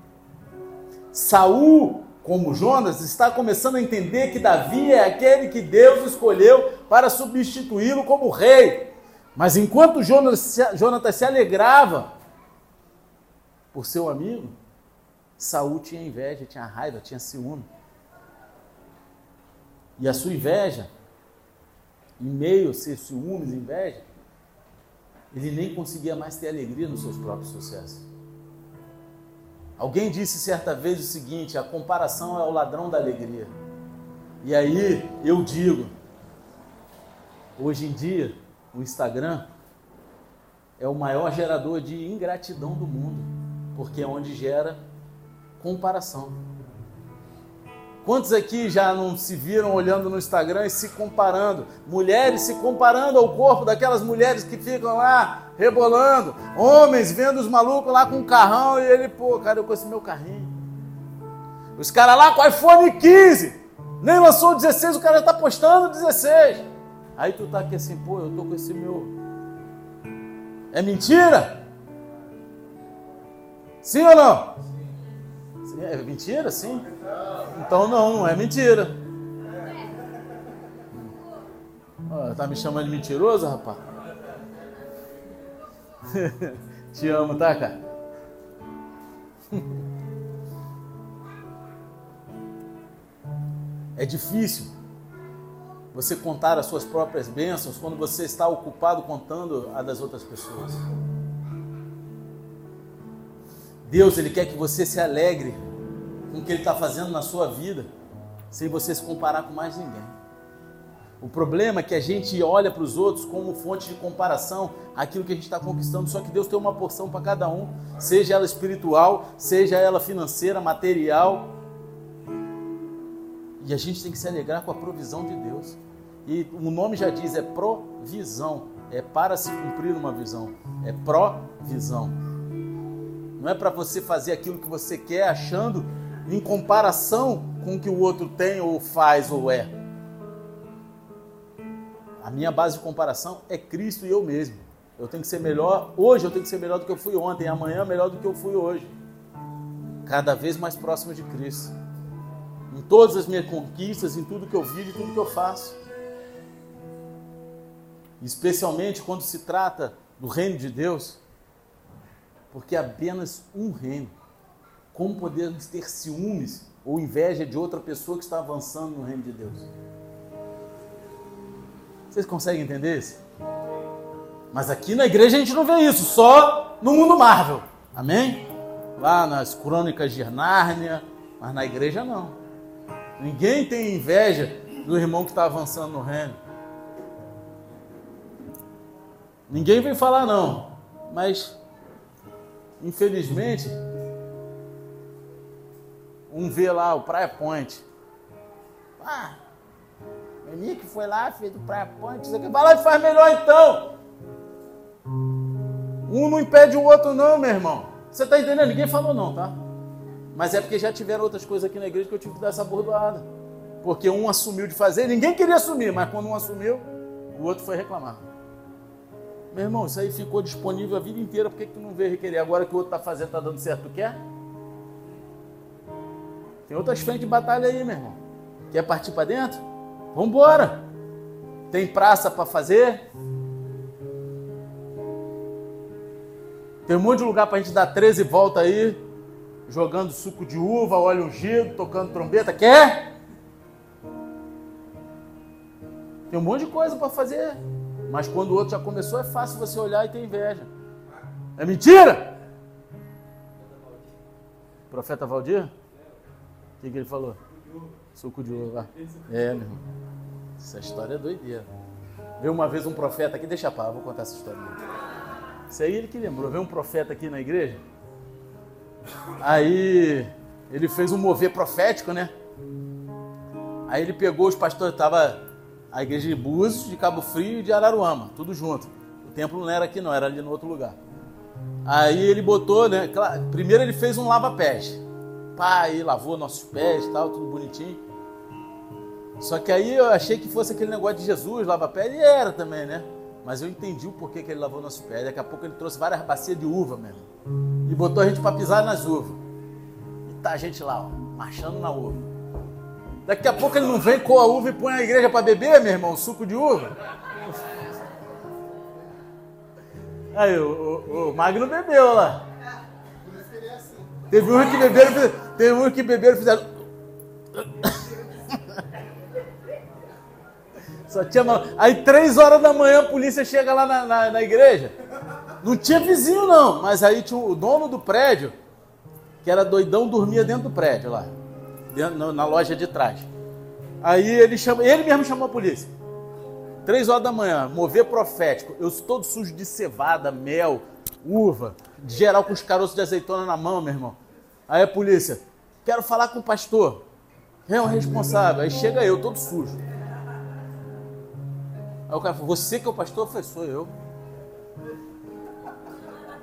Saul, como Jonas, está começando a entender que Davi é aquele que Deus escolheu para substituí-lo como rei. Mas enquanto Jonas, Jonatas se alegrava por seu amigo, Saul tinha inveja, tinha raiva, tinha ciúme. E a sua inveja, em meio a seus ciúmes inveja, ele nem conseguia mais ter alegria nos seus próprios sucessos. Alguém disse certa vez o seguinte: a comparação é o ladrão da alegria. E aí eu digo, hoje em dia, o Instagram é o maior gerador de ingratidão do mundo, porque é onde gera comparação. Quantos aqui já não se viram olhando no Instagram e se comparando? Mulheres se comparando ao corpo daquelas mulheres que ficam lá rebolando. Homens vendo os malucos lá com um carrão e ele, pô, cara, eu com esse meu carrinho. Os caras lá com iPhone 15. Nem lançou o 16, o cara já tá postando 16. Aí tu tá aqui assim, pô, eu tô com esse meu. É mentira? Sim ou não? É mentira, sim? Então não, não é mentira. Tá me chamando de mentiroso, rapaz? Te amo, tá, cara? É difícil você contar as suas próprias bênçãos quando você está ocupado contando a das outras pessoas. Deus, Ele quer que você se alegre com o que Ele está fazendo na sua vida, sem você se comparar com mais ninguém. O problema é que a gente olha para os outros como fonte de comparação aquilo que a gente está conquistando, só que Deus tem uma porção para cada um, seja ela espiritual, seja ela financeira, material. E a gente tem que se alegrar com a provisão de Deus. E o nome já diz, é provisão, é para se cumprir uma visão, é provisão. Não é para você fazer aquilo que você quer achando em comparação com o que o outro tem ou faz ou é. A minha base de comparação é Cristo e eu mesmo. Eu tenho que ser melhor, hoje eu tenho que ser melhor do que eu fui ontem, amanhã melhor do que eu fui hoje. Cada vez mais próximo de Cristo. Em todas as minhas conquistas, em tudo que eu vivo, em tudo que eu faço. Especialmente quando se trata do reino de Deus, porque é apenas um reino. Como podemos ter ciúmes ou inveja de outra pessoa que está avançando no reino de Deus? Vocês conseguem entender isso? Mas aqui na igreja a gente não vê isso, só no mundo Marvel. Amém? Lá nas crônicas de Nárnia, mas na igreja não. Ninguém tem inveja do irmão que está avançando no reino. Ninguém vem falar não, mas infelizmente um vê lá o Praia Point. Ah, o que foi lá, fez do Praia Point, isso aqui. Vai lá e faz melhor então. Um não impede o outro, não, meu irmão. Você está entendendo? Ninguém falou não, tá? Mas é porque já tiveram outras coisas aqui na igreja que eu tive que dar essa bordoada. Porque um assumiu de fazer, ninguém queria assumir, mas quando um assumiu, o outro foi reclamar. Meu irmão, isso aí ficou disponível a vida inteira, por que, que tu não veio requerer? Agora que o outro está fazendo, está dando certo, tu quer? Tem outras frentes de batalha aí, meu irmão. Quer partir para dentro? Vamos. Tem praça para fazer? Tem um monte de lugar para a gente dar 13 voltas aí, jogando suco de uva, óleo ungido, tocando trombeta. Quer? Tem um monte de coisa para fazer. Mas quando o outro já começou, é fácil você olhar e ter inveja. É mentira? Profeta Valdir? O que, que ele falou? Suco de uva. É, meu irmão. Essa história é doideira. Veio uma vez um profeta aqui, deixa pá, vou contar essa história. Isso aí ele que lembrou. Veio um profeta aqui na igreja. Aí ele fez um mover profético, né? Aí ele pegou os pastores, tava a igreja de Búzios, de Cabo Frio e de Araruama, tudo junto. O templo não era aqui não, era ali no outro lugar. Aí ele botou, né? Primeiro ele fez um lava-pés. Pá, aí lavou nossos pés e tal, tudo bonitinho. Só que aí eu achei que fosse aquele negócio de Jesus, lava-pés, e era também, né? Mas eu entendi o porquê que ele lavou nossos pés. Daqui a pouco ele trouxe várias bacias de uva mesmo. E botou a gente para pisar nas uvas. E tá a gente lá, ó, marchando na uva. Daqui a pouco ele não vem com a uva e põe na igreja para beber, meu irmão, suco de uva. Aí o, o, o Magno bebeu lá. Teve um que beberam, teve um que beberam fizeram. Só tinha mal... Aí três horas da manhã a polícia chega lá na, na, na igreja. Não tinha vizinho não, mas aí tinha o dono do prédio, que era doidão, dormia dentro do prédio lá na loja de trás. Aí ele chama, ele mesmo chamou a polícia. Três horas da manhã, mover profético. Eu todo sujo de cevada, mel, uva, geral com os caroços de azeitona na mão, meu irmão. Aí a polícia, quero falar com o pastor. É o responsável. Aí chega eu, todo sujo. Aí o cara falou, você que é o pastor? Eu falei, sou eu.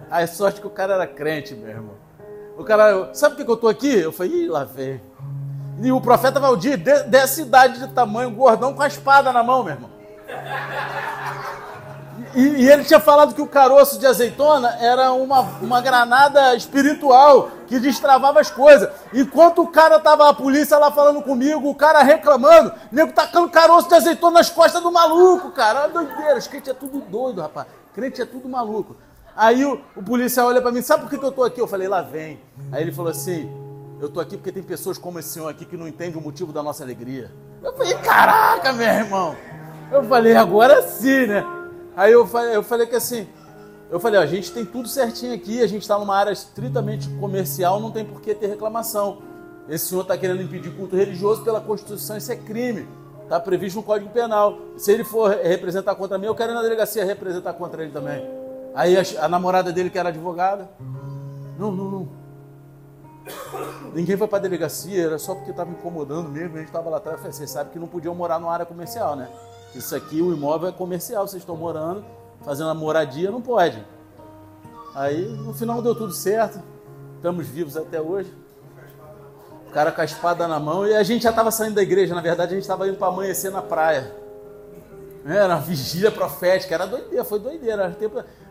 Aí é sorte que o cara era crente, meu irmão. O cara, sabe por que eu tô aqui? Eu falei, ih, lá vem. E o profeta Valdir, de, dessa idade de tamanho, gordão com a espada na mão, meu irmão. E, e, ele tinha falado que o caroço de azeitona era uma, uma granada espiritual que destravava as coisas. Enquanto o cara tava, a polícia lá falando comigo, o cara reclamando, o nego tacando caroço de azeitona nas costas do maluco, cara. Olha doideira, os crentes é tudo doido, rapaz. Crente é tudo maluco. Aí o, o policial olha para mim, sabe por que, que eu tô aqui? Eu falei, lá vem. Aí ele falou assim, eu estou aqui porque tem pessoas como esse senhor aqui que não entendem o motivo da nossa alegria. Eu falei, caraca, meu irmão. Eu falei, agora sim, né? Aí eu falei, eu falei que assim, eu falei, ó, a gente tem tudo certinho aqui, a gente está numa área estritamente comercial, não tem por que ter reclamação. Esse senhor está querendo impedir culto religioso pela Constituição, isso é crime. Está previsto no Código Penal. Se ele for representar contra mim, eu quero ir na delegacia representar contra ele também. Aí a, a namorada dele, que era advogada, não, não, não. Ninguém foi para a delegacia, era só porque estava incomodando mesmo. A gente estava lá atrás. Vocês sabem que não podiam morar numa área comercial, né? Isso aqui, o imóvel é comercial, vocês estão morando, fazendo a moradia, não pode. Aí, no final deu tudo certo. Estamos vivos até hoje. O cara com a espada na mão. E a gente já estava saindo da igreja, na verdade, a gente estava indo para amanhecer na praia. Era uma vigília profética, era doideira, foi doideira.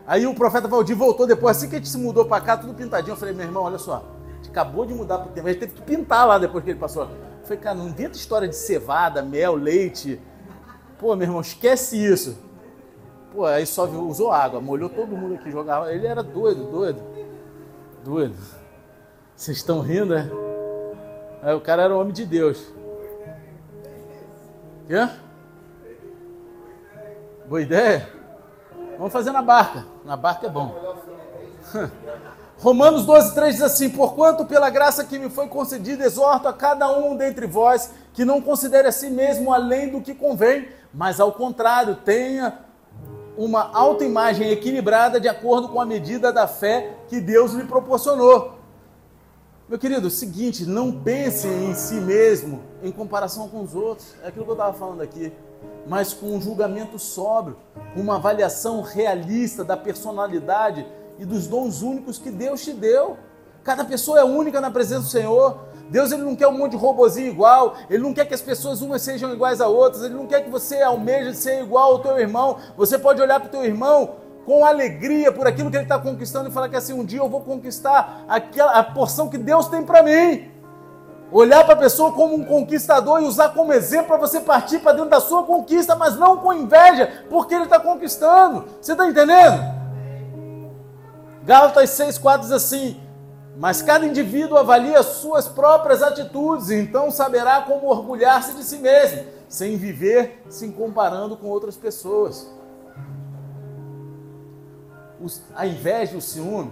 Aí o profeta Valdir voltou depois, assim que a gente se mudou para cá, tudo pintadinho. Eu falei, meu irmão, olha só, acabou de mudar para o tempo, a gente teve que pintar lá depois que ele passou. Eu falei, cara, não inventa história de cevada, mel, leite. Pô, meu irmão, esquece isso. Pô, aí só usou água, molhou todo mundo aqui, jogava. Ele era doido, doido. Doido. Vocês estão rindo, é? Aí o cara era homem de Deus. Quê? Boa ideia? Vamos fazer na barca. Na barca é bom. Romanos 12, 3 diz assim: Porquanto pela graça que me foi concedida, exorto a cada um dentre vós que não considere a si mesmo além do que convém, mas ao contrário, tenha uma autoimagem equilibrada de acordo com a medida da fé que Deus lhe proporcionou. Meu querido, seguinte, não pense em si mesmo em comparação com os outros, é aquilo que eu estava falando aqui, mas com um julgamento sóbrio, com uma avaliação realista da personalidade e dos dons únicos que Deus te deu. Cada pessoa é única na presença do Senhor. Deus ele não quer um monte de robozinho igual, ele não quer que as pessoas umas sejam iguais a outras, ele não quer que você almeje ser igual ao teu irmão. Você pode olhar para o teu irmão com alegria por aquilo que ele está conquistando e falar que assim um dia eu vou conquistar aquela a porção que Deus tem para mim. Olhar para a pessoa como um conquistador e usar como exemplo para você partir para dentro da sua conquista, mas não com inveja, porque ele está conquistando. Você está entendendo? Gálatas 6,4 diz assim: Mas cada indivíduo avalia suas próprias atitudes, então saberá como orgulhar-se de si mesmo, sem viver se comparando com outras pessoas. a inveja o ciúme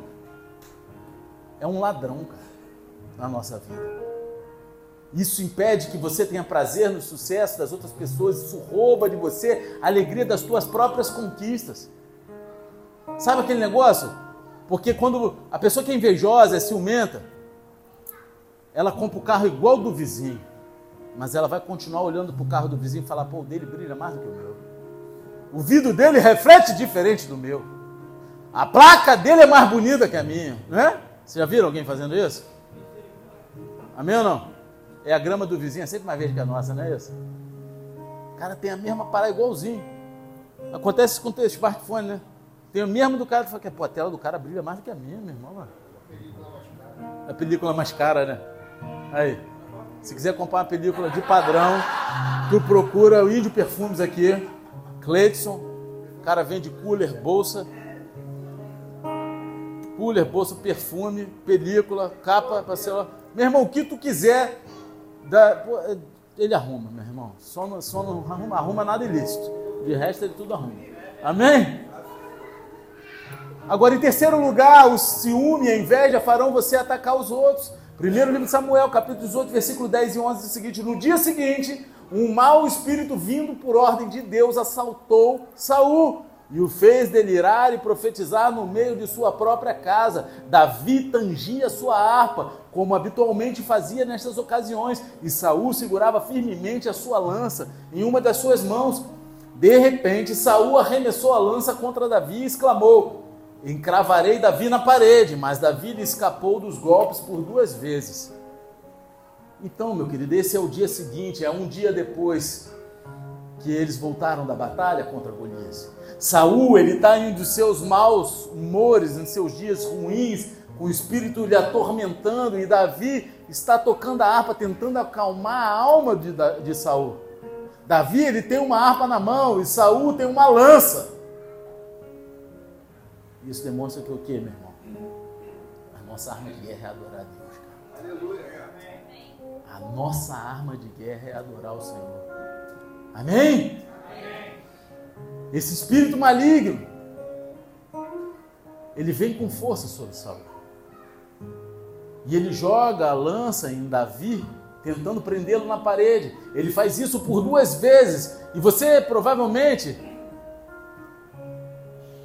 é um ladrão, cara, na nossa vida. Isso impede que você tenha prazer no sucesso das outras pessoas, isso rouba de você a alegria das tuas próprias conquistas. Sabe aquele negócio? Porque quando a pessoa que é invejosa, é ciumenta, ela compra o carro igual do vizinho, mas ela vai continuar olhando para o carro do vizinho e falar: pô, o dele brilha mais do que o meu. O vidro dele reflete diferente do meu. A placa dele é mais bonita que a minha, né? Vocês já viram alguém fazendo isso? Amém ou não? É a grama do vizinho, é sempre mais verde que a nossa, não é isso? O cara tem a mesma parada igualzinho. Acontece com o smartphone, né? Tem o mesmo do cara que fala que pô, a tela do cara brilha mais do que a minha, meu irmão. Mano. A película mais cara, né? Aí. Se quiser comprar uma película de padrão, tu procura o Índio Perfumes aqui, Cleidson. O cara vende cooler, bolsa. Cooler, bolsa, perfume, película, capa para celular. Meu irmão, o que tu quiser, da, ele arruma, meu irmão. Só não, só não arruma, arruma nada ilícito. De resto, ele tudo arruma. Amém? Agora, em terceiro lugar, o ciúme e a inveja farão você atacar os outros. Primeiro livro de Samuel, capítulo 18, versículo 10 e 11, diz o seguinte: No dia seguinte, um mau espírito vindo por ordem de Deus assaltou Saul e o fez delirar e profetizar no meio de sua própria casa. Davi tangia sua harpa, como habitualmente fazia nestas ocasiões, e Saul segurava firmemente a sua lança em uma das suas mãos. De repente, Saul arremessou a lança contra Davi e exclamou: Encravarei Davi na parede, mas Davi lhe escapou dos golpes por duas vezes. Então, meu querido, esse é o dia seguinte, é um dia depois que eles voltaram da batalha contra Golias. Saul, ele está em um dos seus maus humores, em seus dias ruins, com o espírito lhe atormentando, e Davi está tocando a harpa, tentando acalmar a alma de, de Saul. Davi, ele tem uma harpa na mão, e Saul tem uma lança. Isso demonstra que o que, meu irmão? A nossa arma de guerra é adorar a Deus, cara. Aleluia. A nossa arma de guerra é adorar o Senhor. Amém? Esse espírito maligno, ele vem com força sobre Saul. E ele joga a lança em Davi, tentando prendê-lo na parede. Ele faz isso por duas vezes. E você provavelmente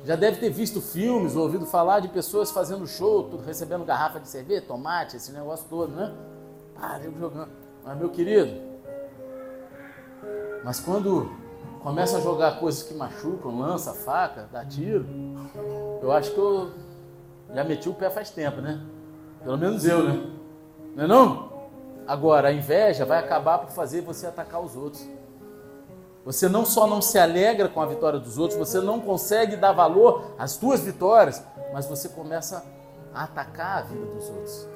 já deve ter visto filmes ou ouvido falar de pessoas fazendo show, recebendo garrafa de cerveja, tomate, esse negócio todo, né? Ah, jogando. Mas, meu querido, mas quando começa a jogar coisas que machucam, lança, faca, dá tiro, eu acho que eu já meti o pé faz tempo, né? Pelo menos eu, né? Não é não? Agora, a inveja vai acabar por fazer você atacar os outros. Você não só não se alegra com a vitória dos outros, você não consegue dar valor às suas vitórias, mas você começa a atacar a vida dos outros.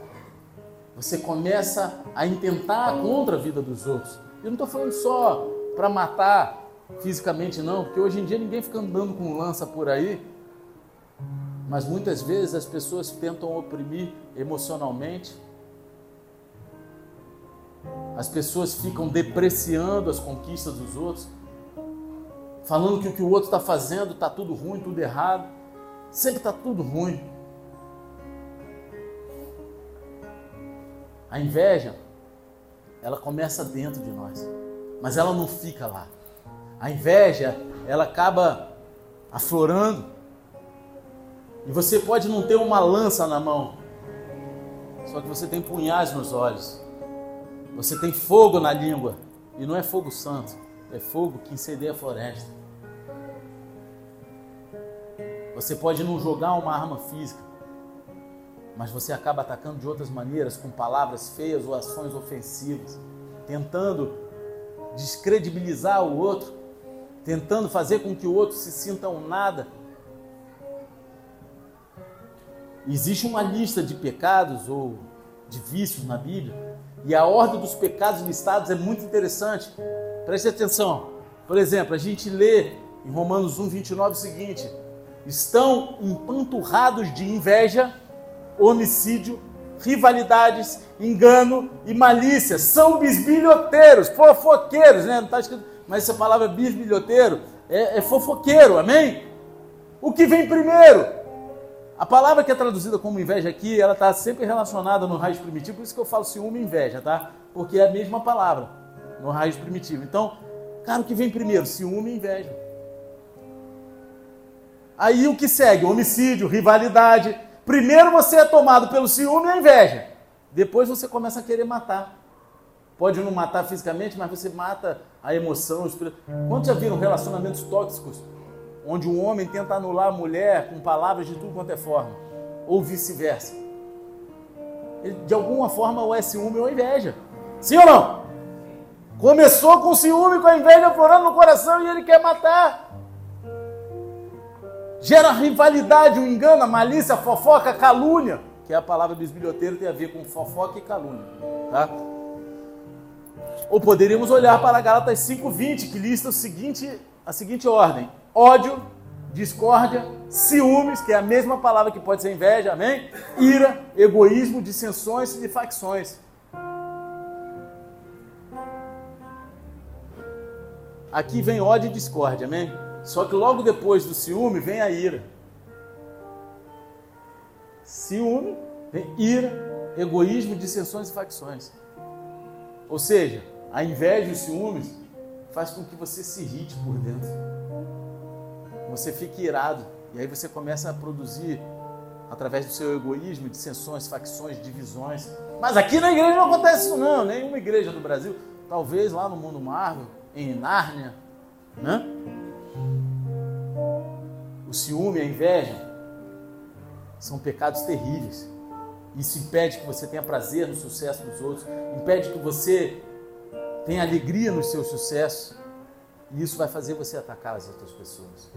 Você começa a intentar contra a vida dos outros. Eu não estou falando só para matar fisicamente, não, porque hoje em dia ninguém fica andando com lança por aí. Mas muitas vezes as pessoas tentam oprimir emocionalmente. As pessoas ficam depreciando as conquistas dos outros falando que o que o outro está fazendo está tudo ruim, tudo errado. Sempre está tudo ruim. A inveja, ela começa dentro de nós, mas ela não fica lá. A inveja, ela acaba aflorando. E você pode não ter uma lança na mão, só que você tem punhais nos olhos. Você tem fogo na língua, e não é fogo santo é fogo que incendeia a floresta. Você pode não jogar uma arma física, mas você acaba atacando de outras maneiras, com palavras feias ou ações ofensivas, tentando descredibilizar o outro, tentando fazer com que o outro se sinta um nada. Existe uma lista de pecados ou de vícios na Bíblia, e a ordem dos pecados listados é muito interessante. Preste atenção. Por exemplo, a gente lê em Romanos 1, 29 o seguinte: estão empanturrados de inveja, homicídio, rivalidades, engano e malícia. São bisbilhoteiros, fofoqueiros, né? Não está escrito, mas essa palavra bisbilhoteiro é, é fofoqueiro, amém? O que vem primeiro? A palavra que é traduzida como inveja aqui, ela está sempre relacionada no raiz primitivo, por isso que eu falo ciúme e inveja, tá? Porque é a mesma palavra no raiz primitivo. Então, cara, o que vem primeiro? Ciúme e inveja. Aí o que segue? Homicídio, rivalidade. Primeiro você é tomado pelo ciúme e a inveja. Depois você começa a querer matar. Pode não matar fisicamente, mas você mata a emoção. Quantos já viram relacionamentos tóxicos? Onde um homem tenta anular a mulher com palavras de tudo quanto é forma. Ou vice-versa. De alguma forma ou é ciúme ou inveja. Sim ou não? Começou com ciúme, com a inveja florando no coração e ele quer matar gera rivalidade, o engano, a malícia, a fofoca, a calúnia, que é a palavra do esbilhoteiro, tem a ver com fofoca e calúnia. Tá? Ou poderíamos olhar para Gálatas 5,20, que lista o seguinte, a seguinte ordem: ódio, discórdia, ciúmes, que é a mesma palavra que pode ser inveja, amém? Ira, egoísmo, dissensões e facções. Aqui vem ódio e discórdia, amém? Só que logo depois do ciúme vem a ira. Ciúme, vem ira, egoísmo, dissensões e facções. Ou seja, a inveja e os ciúmes faz com que você se irrite por dentro. Você fique irado. E aí você começa a produzir, através do seu egoísmo, dissensões, facções, divisões. Mas aqui na igreja não acontece isso não. Nenhuma igreja do Brasil. Talvez lá no mundo Marvel, em Nárnia, né? O ciúme, a inveja são pecados terríveis. Isso impede que você tenha prazer no sucesso dos outros, impede que você tenha alegria no seu sucesso. E isso vai fazer você atacar as outras pessoas.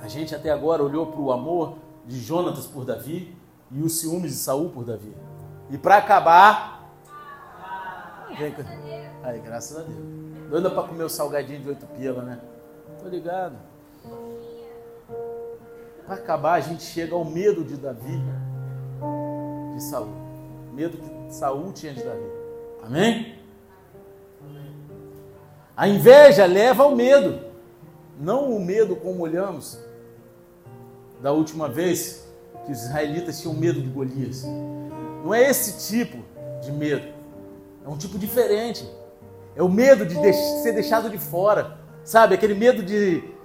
A gente até agora olhou para o amor de Jonatas por Davi e os ciúmes de Saul por Davi. E para acabar. Aí, graças a Deus. Doida para comer o salgadinho de oito pila, né? Tô ligado. Para acabar, a gente chega ao medo de Davi, de Saul. Medo que Saul tinha de Davi. Amém? A inveja leva ao medo. Não o medo como olhamos da última vez que os israelitas tinham medo de Golias. Não é esse tipo de medo. É um tipo diferente. É o medo de ser deixado de fora. Sabe? Aquele medo de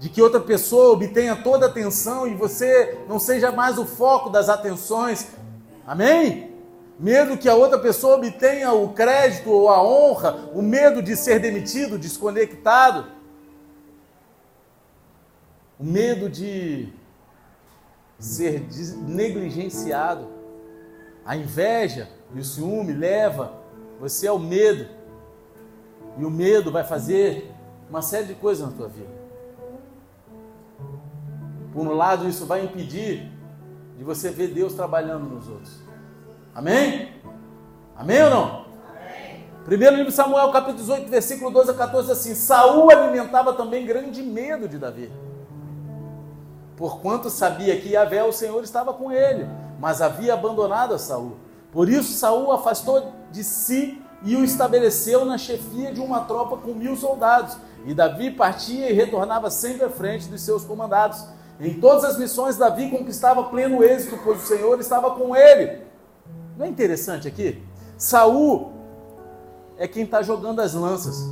de que outra pessoa obtenha toda a atenção e você não seja mais o foco das atenções. Amém? Medo que a outra pessoa obtenha o crédito ou a honra, o medo de ser demitido, desconectado. O medo de ser negligenciado. A inveja e o ciúme leva você ao medo. E o medo vai fazer uma série de coisas na tua vida. Por um lado, isso vai impedir de você ver Deus trabalhando nos outros. Amém? Amém ou não? Amém. Primeiro livro de Samuel, capítulo 18, versículo 12 a 14, assim: Saul alimentava também grande medo de Davi. Porquanto sabia que Yahvé, o Senhor, estava com ele, mas havia abandonado a Saul. Por isso Saul afastou de si e o estabeleceu na chefia de uma tropa com mil soldados. E Davi partia e retornava sempre à frente dos seus comandados. Em todas as missões, Davi conquistava pleno êxito, pois o Senhor estava com ele. Não é interessante aqui? Saul é quem está jogando as lanças,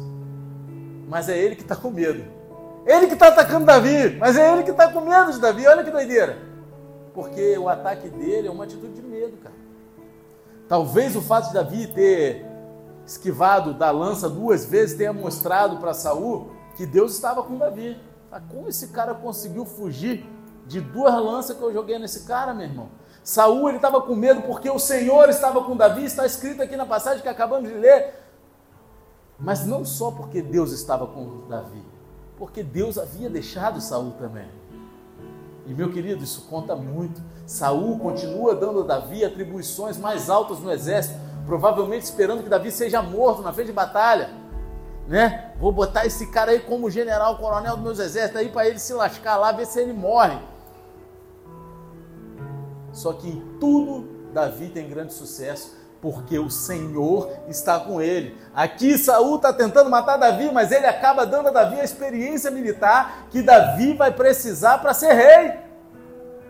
mas é ele que está com medo. Ele que está atacando Davi, mas é ele que está com medo de Davi. Olha que doideira. Porque o ataque dele é uma atitude de medo, cara. Talvez o fato de Davi ter esquivado da lança duas vezes tenha mostrado para Saul que Deus estava com Davi. Ah, como esse cara conseguiu fugir de duas lanças que eu joguei nesse cara, meu irmão? Saul ele estava com medo porque o Senhor estava com Davi, está escrito aqui na passagem que acabamos de ler. Mas não só porque Deus estava com Davi, porque Deus havia deixado Saul também. E meu querido, isso conta muito. Saul continua dando a Davi atribuições mais altas no exército, provavelmente esperando que Davi seja morto na frente de batalha. né? Vou botar esse cara aí como general, coronel dos meus exércitos aí para ele se lascar lá, ver se ele morre. Só que em tudo Davi tem grande sucesso, porque o Senhor está com ele. Aqui Saul está tentando matar Davi, mas ele acaba dando a Davi a experiência militar que Davi vai precisar para ser rei.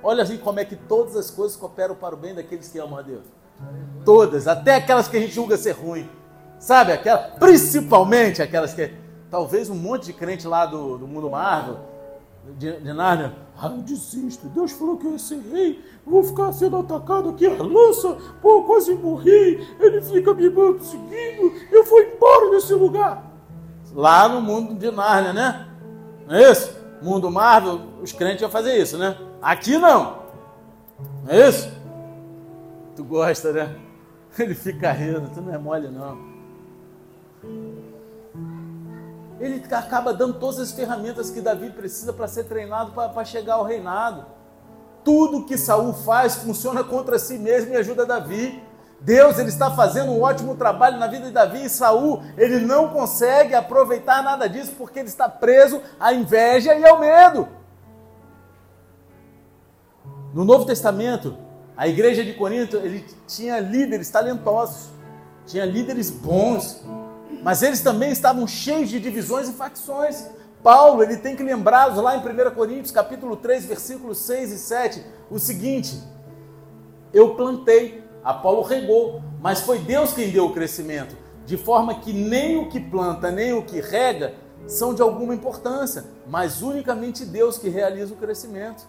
Olha assim como é que todas as coisas cooperam para o bem daqueles que amam a Deus. Todas, até aquelas que a gente julga ser ruim. Sabe, aquela, principalmente aquelas que talvez um monte de crente lá do, do mundo Marvel, de, de Nárnia, ah, eu desisto, Deus falou que eu ia ser rei, vou ficar sendo atacado aqui, a lança, pô, quase morri, ele fica me seguindo, eu vou embora desse lugar. Lá no mundo de Nárnia, né? Não é isso? Mundo Marvel, os crentes iam fazer isso, né? Aqui não. Não é isso? Tu gosta, né? Ele fica rindo, tu não é mole não. Ele acaba dando todas as ferramentas que Davi precisa para ser treinado para chegar ao reinado. Tudo que Saul faz funciona contra si mesmo e ajuda Davi. Deus ele está fazendo um ótimo trabalho na vida de Davi e Saul, ele não consegue aproveitar nada disso porque ele está preso à inveja e ao medo. No Novo Testamento, a igreja de Corinto, ele tinha líderes talentosos, tinha líderes bons, mas eles também estavam cheios de divisões e facções. Paulo, ele tem que lembrá-los lá em 1 Coríntios, capítulo 3, versículos 6 e 7, o seguinte: Eu plantei, Apolo regou, mas foi Deus quem deu o crescimento, de forma que nem o que planta, nem o que rega são de alguma importância, mas unicamente Deus que realiza o crescimento.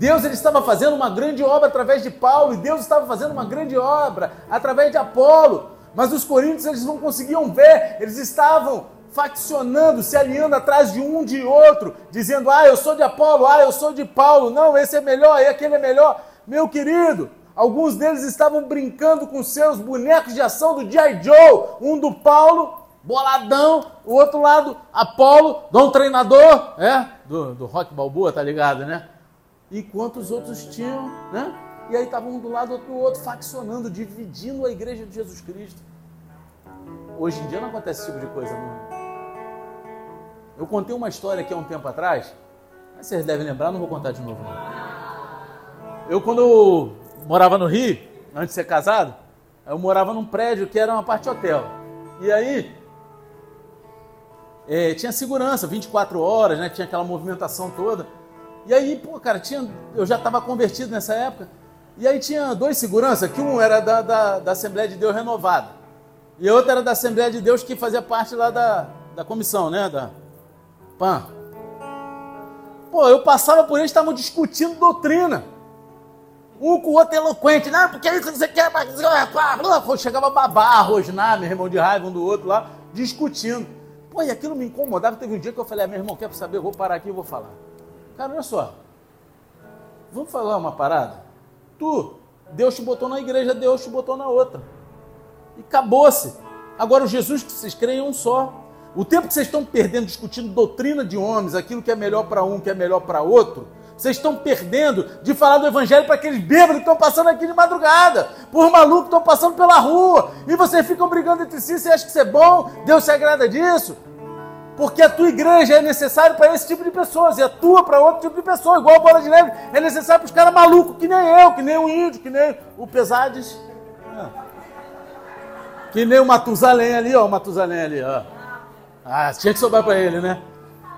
Deus ele estava fazendo uma grande obra através de Paulo, e Deus estava fazendo uma grande obra através de Apolo. Mas os coríntios eles não conseguiam ver, eles estavam faccionando, se alinhando atrás de um de outro, dizendo: "Ah, eu sou de Apolo, ah, eu sou de Paulo, não, esse é melhor, e aquele é melhor". Meu querido, alguns deles estavam brincando com seus bonecos de ação do G.I. Joe, um do Paulo, boladão, o outro lado, Apolo, Dom Treinador, é, do, do Rock Balboa, tá ligado, né? Enquanto os outros tinham, né? E aí estavam um do lado, outro do outro, faccionando, dividindo a igreja de Jesus Cristo. Hoje em dia não acontece esse tipo de coisa, não. Eu contei uma história aqui há um tempo atrás, mas vocês devem lembrar, não vou contar de novo. Não. Eu, quando eu morava no Rio, antes de ser casado, eu morava num prédio que era uma parte hotel. E aí, é, tinha segurança, 24 horas, né? Tinha aquela movimentação toda. E aí, pô, cara, tinha, eu já estava convertido nessa época. E aí tinha dois seguranças, que um era da, da, da Assembleia de Deus renovada. E outro era da Assembleia de Deus que fazia parte lá da, da comissão, né? Da PAN. Pô, eu passava por eles, estavam discutindo doutrina. Um com o outro eloquente, não, porque isso que você quer. Chegava a babar, a rosnar, meu irmão de raiva um do outro lá, discutindo. Pô, e aquilo me incomodava. Teve um dia que eu falei, ah, meu irmão, quer saber? Eu vou parar aqui e vou falar. Cara, olha só. Vamos falar uma parada? Tu, Deus te botou na igreja, Deus te botou na outra. E acabou-se. Agora o Jesus que vocês creem é um só. O tempo que vocês estão perdendo discutindo doutrina de homens, aquilo que é melhor para um, que é melhor para outro, vocês estão perdendo de falar do evangelho para aqueles bêbados que estão passando aqui de madrugada, por malucos que estão passando pela rua, e vocês ficam brigando entre si, você acha que isso é bom? Deus se agrada disso? Porque a tua igreja é necessária para esse tipo de pessoas, e a tua para outro tipo de pessoa, igual a bola de neve, é necessário para os caras malucos, que nem eu, que nem o índio, que nem o Pesades. Que nem o Matusalém ali, ó, o Matusalém ali, ó. Ah, tinha que sobrar para ele, né?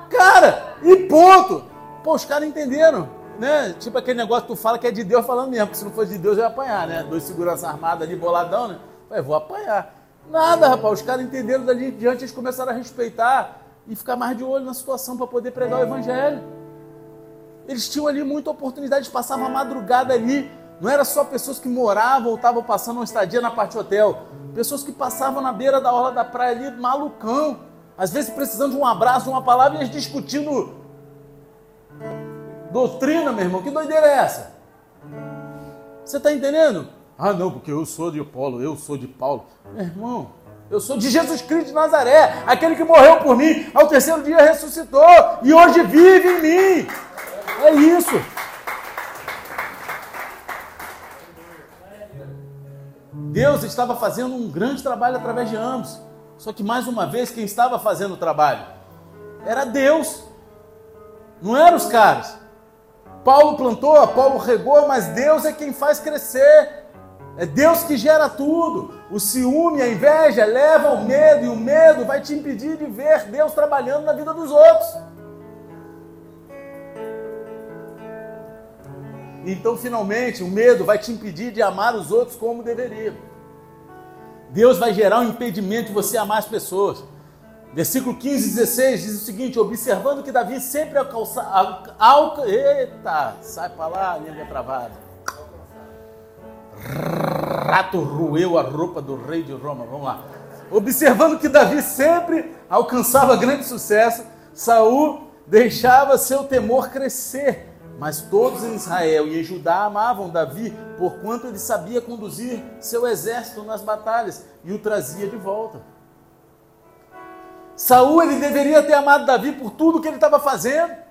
Cara, e ponto! Pô, os caras entenderam, né? Tipo aquele negócio que tu fala que é de Deus falando mesmo, porque se não for de Deus eu ia apanhar, né? Dois segurança armados ali, boladão, né? Eu vou apanhar. Nada, rapaz, os caras entenderam dali em diante, eles começaram a respeitar e ficar mais de olho na situação para poder pregar o Evangelho. Eles tinham ali muita oportunidade, passavam a madrugada ali. Não era só pessoas que moravam ou estavam passando uma estadia na parte hotel. Pessoas que passavam na beira da orla da praia ali, malucão. Às vezes precisando de um abraço, de uma palavra, e eles discutindo doutrina, meu irmão. Que doideira é essa? Você está entendendo? Ah, não, porque eu sou de Apolo, eu sou de Paulo. Meu irmão, eu sou de Jesus Cristo de Nazaré, aquele que morreu por mim, ao terceiro dia ressuscitou e hoje vive em mim. É isso. Deus estava fazendo um grande trabalho através de ambos. Só que mais uma vez quem estava fazendo o trabalho era Deus. Não eram os caras. Paulo plantou, Paulo regou, mas Deus é quem faz crescer. É Deus que gera tudo. O ciúme, a inveja leva ao medo, e o medo vai te impedir de ver Deus trabalhando na vida dos outros. Então, finalmente, o medo vai te impedir de amar os outros como deveria. Deus vai gerar um impedimento de você amar as pessoas. Versículo 15 e 16 diz o seguinte: observando que Davi sempre alcançava. Alca, eita, sai para lá, língua travada. Rato roeu a roupa do rei de Roma. Vamos lá. Observando que Davi sempre alcançava grande sucesso, Saul deixava seu temor crescer. Mas todos em Israel e em Judá amavam Davi, porquanto ele sabia conduzir seu exército nas batalhas e o trazia de volta. Saul ele deveria ter amado Davi por tudo que ele estava fazendo.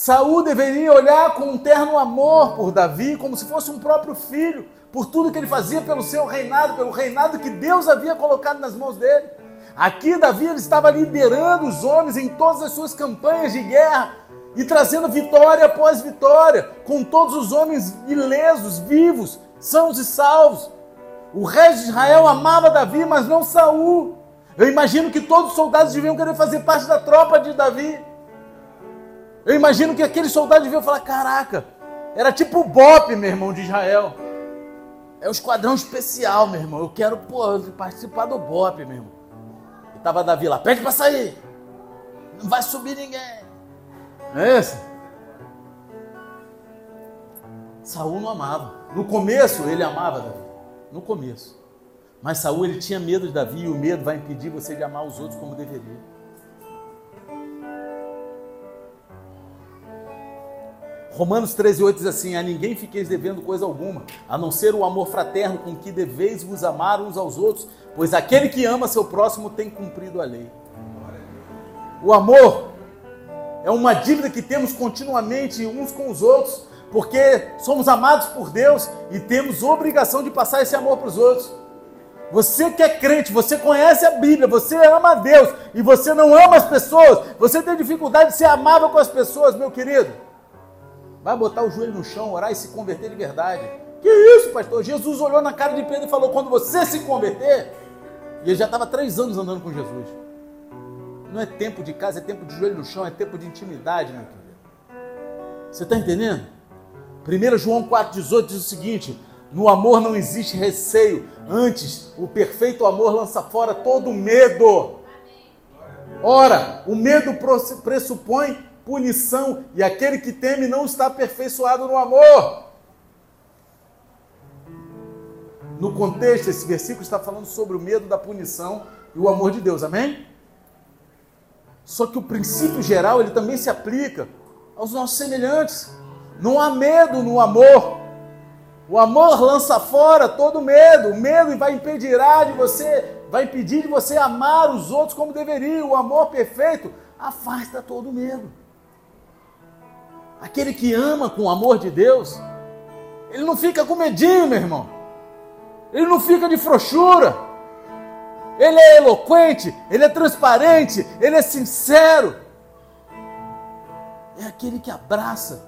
Saul deveria olhar com um terno amor por Davi, como se fosse um próprio filho, por tudo que ele fazia pelo seu reinado, pelo reinado que Deus havia colocado nas mãos dele. Aqui Davi ele estava liderando os homens em todas as suas campanhas de guerra e trazendo vitória após vitória, com todos os homens ilesos, vivos, sãos e salvos. O rei de Israel amava Davi, mas não Saul. Eu imagino que todos os soldados deviam querer fazer parte da tropa de Davi. Eu imagino que aqueles soldados deviam falar: caraca, era tipo o BOP, meu irmão, de Israel. É um esquadrão especial, meu irmão. Eu quero pô, participar do BOP, meu irmão. E tava Davi lá: pede para sair. Não vai subir ninguém. Não é esse? Saul não amava. No começo ele amava Davi. No começo. Mas Saul ele tinha medo de Davi e o medo vai impedir você de amar os outros como deveria. Romanos 13, 8 diz assim: A ninguém fiqueis devendo coisa alguma, a não ser o amor fraterno com que deveis vos amar uns aos outros, pois aquele que ama seu próximo tem cumprido a lei. O amor é uma dívida que temos continuamente uns com os outros, porque somos amados por Deus e temos obrigação de passar esse amor para os outros. Você que é crente, você conhece a Bíblia, você ama a Deus e você não ama as pessoas, você tem dificuldade de ser amável com as pessoas, meu querido. Vai botar o joelho no chão, orar e se converter de verdade. Que isso, pastor? Jesus olhou na cara de Pedro e falou: quando você se converter, e ele já estava três anos andando com Jesus. Não é tempo de casa, é tempo de joelho no chão, é tempo de intimidade, meu querido. Você está entendendo? 1 João 4,18 diz o seguinte: no amor não existe receio, antes o perfeito amor lança fora todo medo. Ora, o medo pressupõe punição e aquele que teme não está aperfeiçoado no amor. No contexto, esse versículo está falando sobre o medo da punição e o amor de Deus, amém? Só que o princípio geral ele também se aplica aos nossos semelhantes. Não há medo no amor, o amor lança fora todo medo. O medo vai impedir de você, vai impedir de você amar os outros como deveria. O amor perfeito afasta todo medo. Aquele que ama com o amor de Deus, ele não fica com medinho, meu irmão. Ele não fica de frouxura. Ele é eloquente, ele é transparente, ele é sincero. É aquele que abraça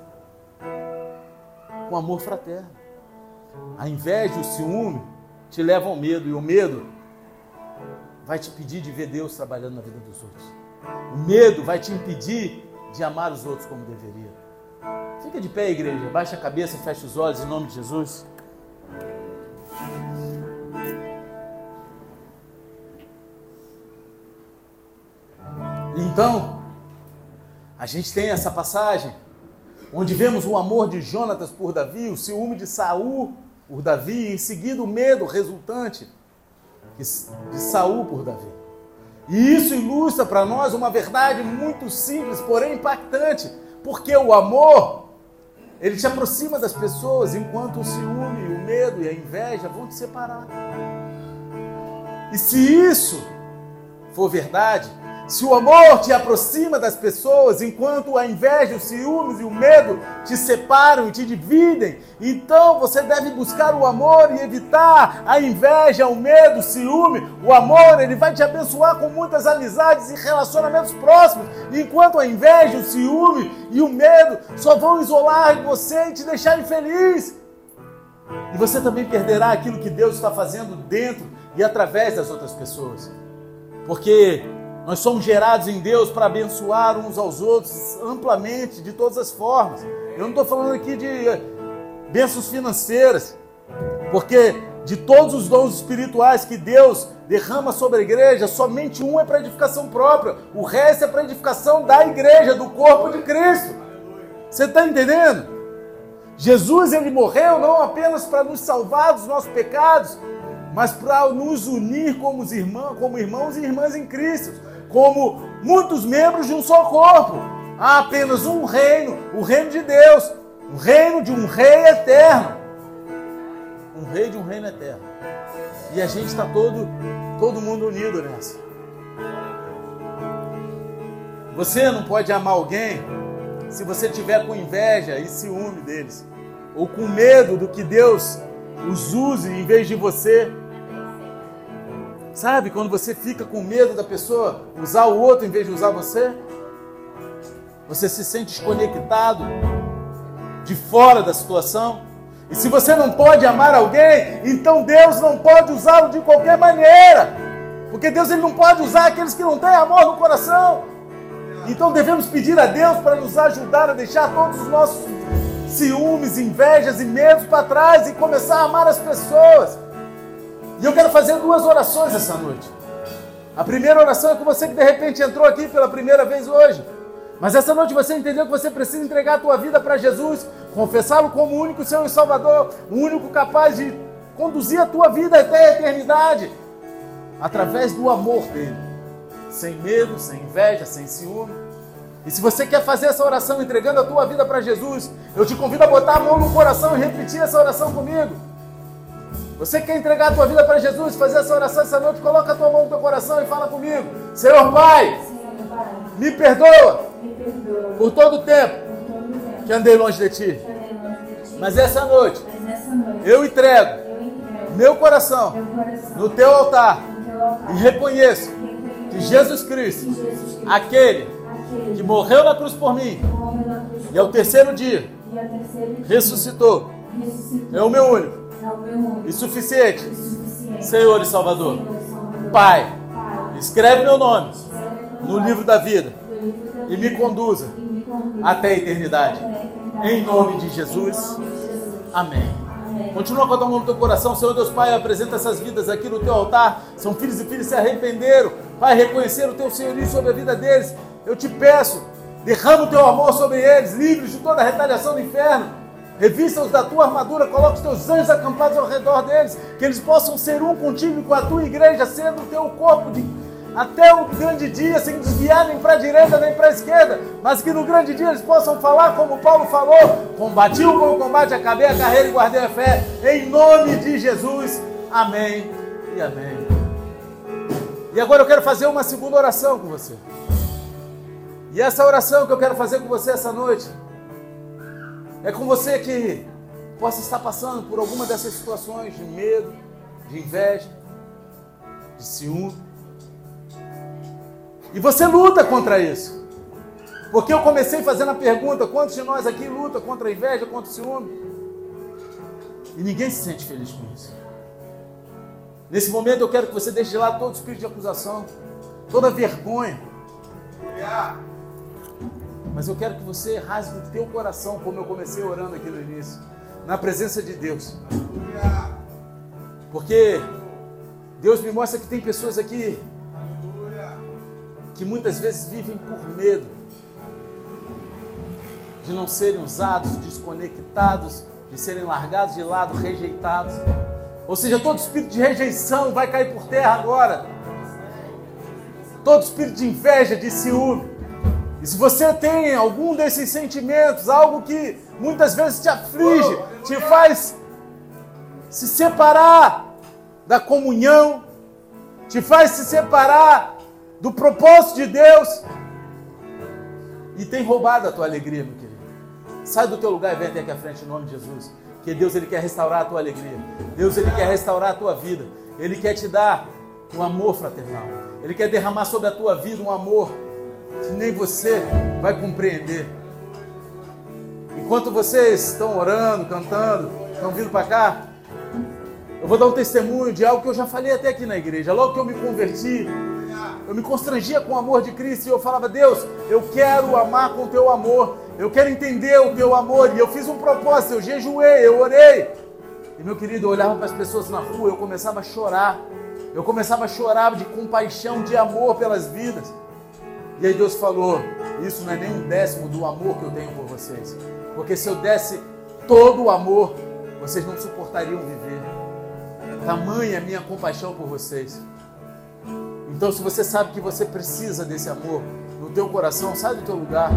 com amor fraterno. A inveja e o ciúme te levam ao medo, e o medo vai te impedir de ver Deus trabalhando na vida dos outros. O medo vai te impedir de amar os outros como deveria. Fica de pé, igreja, baixa a cabeça, fecha os olhos em nome de Jesus. Então, a gente tem essa passagem onde vemos o amor de Jonatas por Davi, o ciúme de Saul por Davi, e em seguida o medo resultante de Saul por Davi. E isso ilustra para nós uma verdade muito simples, porém impactante, porque o amor ele te aproxima das pessoas, enquanto o ciúme, o medo e a inveja vão te separar. E se isso for verdade, Se o amor te aproxima das pessoas, enquanto a inveja, os ciúmes e o medo te separam e te dividem, então você deve buscar o amor e evitar a inveja, o medo, o ciúme. O amor, ele vai te abençoar com muitas amizades e relacionamentos próximos, enquanto a inveja, o ciúme e o medo só vão isolar você e te deixar infeliz. E você também perderá aquilo que Deus está fazendo dentro e através das outras pessoas. Porque nós somos gerados em Deus para abençoar uns aos outros amplamente, de todas as formas. Eu não estou falando aqui de bênçãos financeiras, porque de todos os dons espirituais que Deus derrama sobre a igreja, somente um é para edificação própria, o resto é para edificação da igreja, do corpo de Cristo. Você está entendendo? Jesus ele morreu não apenas para nos salvar dos nossos pecados, mas para nos unir como irmãos, como irmãos e irmãs em Cristo como muitos membros de um só corpo. Há apenas um reino, o reino de Deus, o reino de um rei eterno. Um rei de um reino eterno. E a gente está todo, todo mundo unido nessa. Você não pode amar alguém se você tiver com inveja e ciúme deles, ou com medo do que Deus os use em vez de você. Sabe quando você fica com medo da pessoa usar o outro em vez de usar você? Você se sente desconectado, de fora da situação. E se você não pode amar alguém, então Deus não pode usá-lo de qualquer maneira. Porque Deus ele não pode usar aqueles que não têm amor no coração. Então devemos pedir a Deus para nos ajudar a deixar todos os nossos ciúmes, invejas e medos para trás e começar a amar as pessoas. E eu quero fazer duas orações essa noite. A primeira oração é com você que de repente entrou aqui pela primeira vez hoje. Mas essa noite você entendeu que você precisa entregar a tua vida para Jesus, confessá-lo como o único Senhor e Salvador, o único capaz de conduzir a tua vida até a eternidade, através do amor dele, sem medo, sem inveja, sem ciúme. E se você quer fazer essa oração entregando a tua vida para Jesus, eu te convido a botar a mão no coração e repetir essa oração comigo. Você quer entregar a tua vida para Jesus, fazer essa oração essa noite? Coloca a tua mão no teu coração e fala comigo. Senhor Pai, me perdoa, por todo o tempo que andei longe de ti. Mas essa noite, eu entrego meu coração no teu altar e reconheço que Jesus Cristo, aquele que morreu na cruz por mim e ao terceiro dia ressuscitou, é o meu único e suficiente, Senhor e Salvador. Pai, escreve meu nome no livro da vida e me conduza até a eternidade. Em nome de Jesus. Amém. Continua com a mão no teu coração, Senhor Deus Pai, apresenta essas vidas aqui no teu altar. São filhos e filhas se arrependeram. Pai, reconhecer o teu senhorio sobre a vida deles. Eu te peço, derrama o teu amor sobre eles, livres de toda a retaliação do inferno. Revista-os da tua armadura, coloca os teus anjos acampados ao redor deles, que eles possam ser um contigo e com a tua igreja, sendo o teu corpo de, até o grande dia, sem desviar nem para a direita nem para a esquerda, mas que no grande dia eles possam falar como Paulo falou: combati o bom combate, acabei a carreira e guardei a fé, em nome de Jesus. Amém e amém. E agora eu quero fazer uma segunda oração com você. E essa oração que eu quero fazer com você essa noite é com você que possa estar passando por alguma dessas situações de medo, de inveja, de ciúme. E você luta contra isso. Porque eu comecei fazendo a pergunta: quantos de nós aqui luta contra a inveja, contra o ciúme? E ninguém se sente feliz com isso. Nesse momento eu quero que você deixe de lado todo espírito de acusação, toda vergonha. Mas eu quero que você rasgue o teu coração, como eu comecei orando aqui no início, na presença de Deus. Porque Deus me mostra que tem pessoas aqui que muitas vezes vivem por medo de não serem usados, desconectados, de serem largados de lado, rejeitados. Ou seja, todo espírito de rejeição vai cair por terra agora. Todo espírito de inveja, de ciúme, e se você tem algum desses sentimentos, algo que muitas vezes te aflige, te faz se separar da comunhão, te faz se separar do propósito de Deus e tem roubado a tua alegria, meu querido. Sai do teu lugar e vem até aqui à frente em nome de Jesus. Que Deus ele quer restaurar a tua alegria. Deus ele quer restaurar a tua vida. Ele quer te dar um amor fraternal. Ele quer derramar sobre a tua vida um amor que nem você vai compreender. Enquanto vocês estão orando, cantando, estão vindo para cá, eu vou dar um testemunho de algo que eu já falei até aqui na igreja. Logo que eu me converti, eu me constrangia com o amor de Cristo e eu falava: Deus, eu quero amar com o teu amor, eu quero entender o teu amor. E eu fiz um propósito, eu jejuei, eu orei. E meu querido, eu olhava para as pessoas na rua, eu começava a chorar. Eu começava a chorar de compaixão, de amor pelas vidas. E aí Deus falou: Isso não é nem um décimo do amor que eu tenho por vocês. Porque se eu desse todo o amor, vocês não suportariam viver. Tamanha a minha compaixão por vocês. Então, se você sabe que você precisa desse amor no teu coração, sai do teu lugar.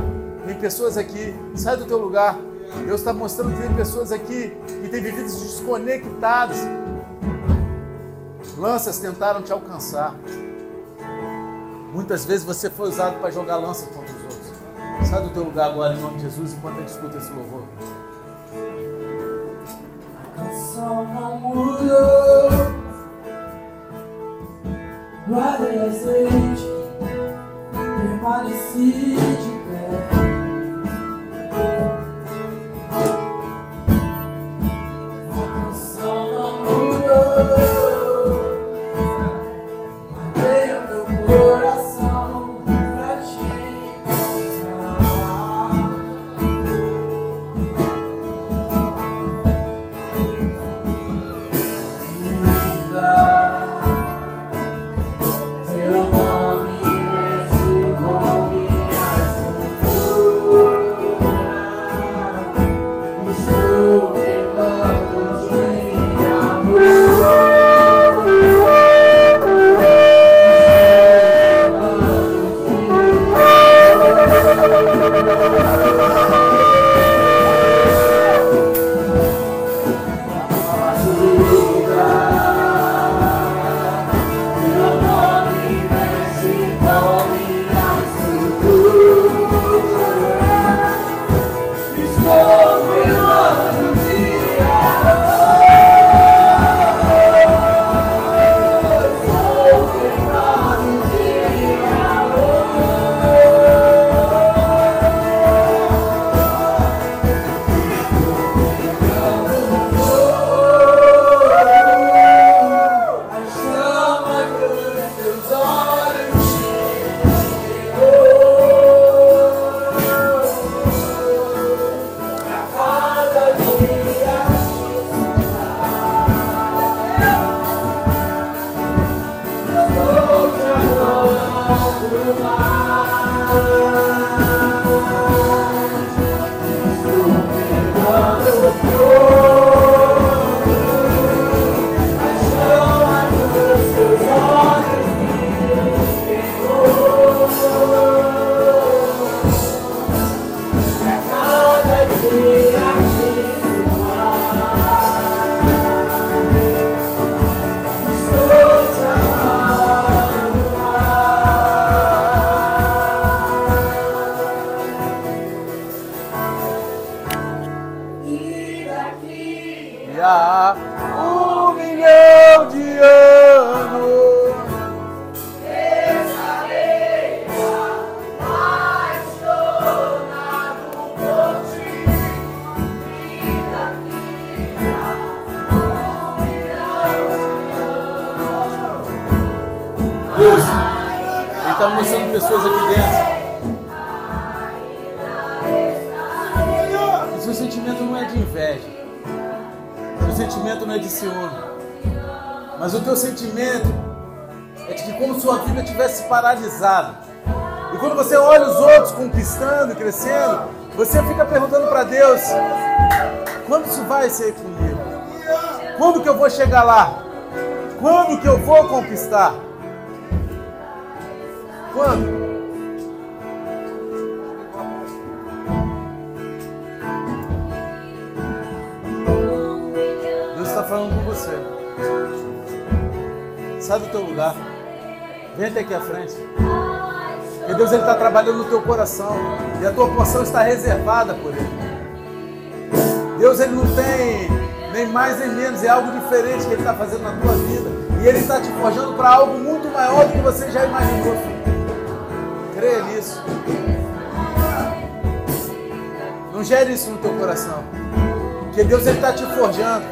Tem pessoas aqui, sai do teu lugar. Deus está mostrando que tem pessoas aqui que têm vivido desconectados. Lanças tentaram te alcançar. Muitas vezes você foi usado para jogar lanças contra os outros. Sai do teu lugar agora em nome de Jesus enquanto a gente escuta esse louvor. A canção não mudou. Permaneci de pé. Chegar lá? Quando que eu vou conquistar? Quando? Deus está falando com você. Sai do teu lugar. Vem até aqui à frente. Porque Deus está trabalhando no teu coração. E a tua porção está reservada por Ele. Deus ele não tem nem mais nem menos, é algo diferente que Ele está fazendo na tua vida. E Ele está te forjando para algo muito maior do que você já imaginou. Creia nisso. Não gere isso no teu coração. Porque Deus está te forjando.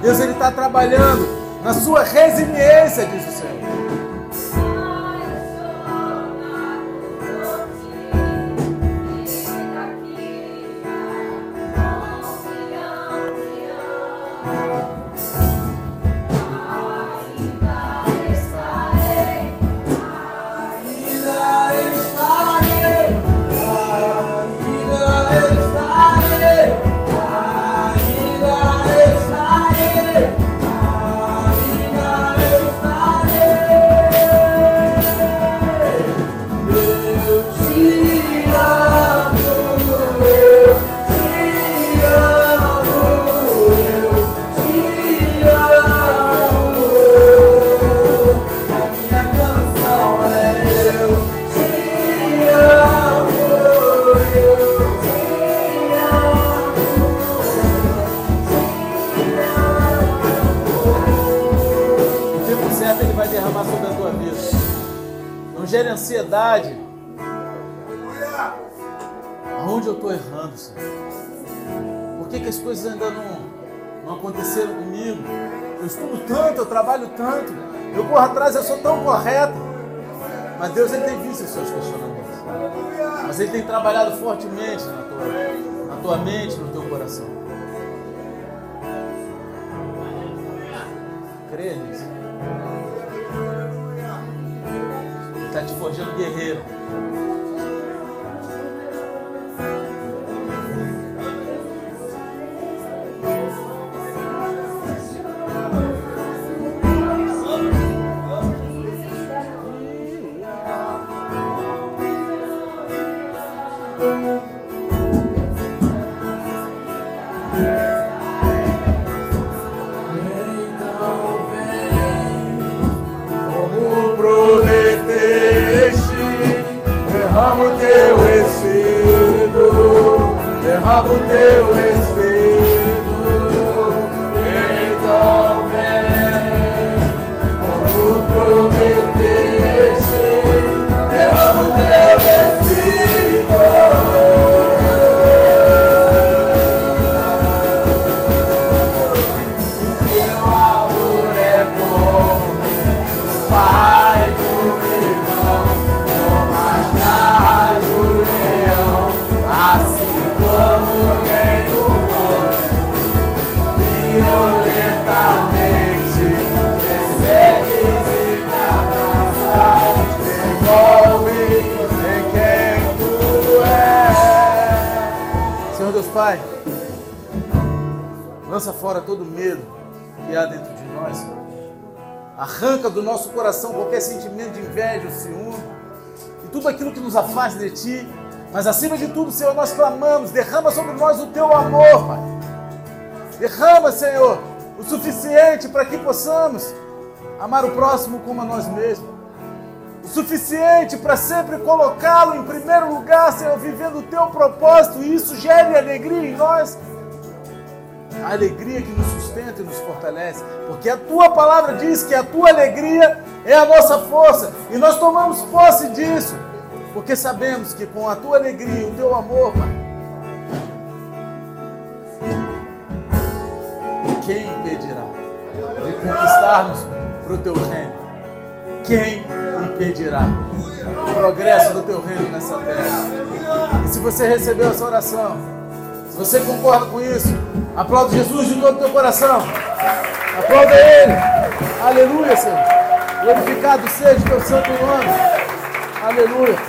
Deus está trabalhando na sua resiliência, diz o Senhor. Coração Mas acima de tudo, Senhor, nós clamamos, derrama sobre nós o Teu amor, Pai. Derrama, Senhor, o suficiente para que possamos amar o próximo como a nós mesmos. O suficiente para sempre colocá-lo em primeiro lugar, Senhor, vivendo o Teu propósito e isso gere alegria em nós a alegria que nos sustenta e nos fortalece, porque a tua palavra diz que a tua alegria é a nossa força, e nós tomamos posse disso, porque sabemos que com a tua alegria e o teu amor, Pai, quem impedirá de conquistarmos para o teu reino? Quem impedirá o progresso do teu reino nessa terra? E se você recebeu essa oração, se você concorda com isso, aplauda Jesus de todo o teu coração. Aplauda Ele. Aleluia, Senhor. Glorificado seja o teu santo nome. Aleluia.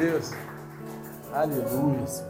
Deus. Aleluia.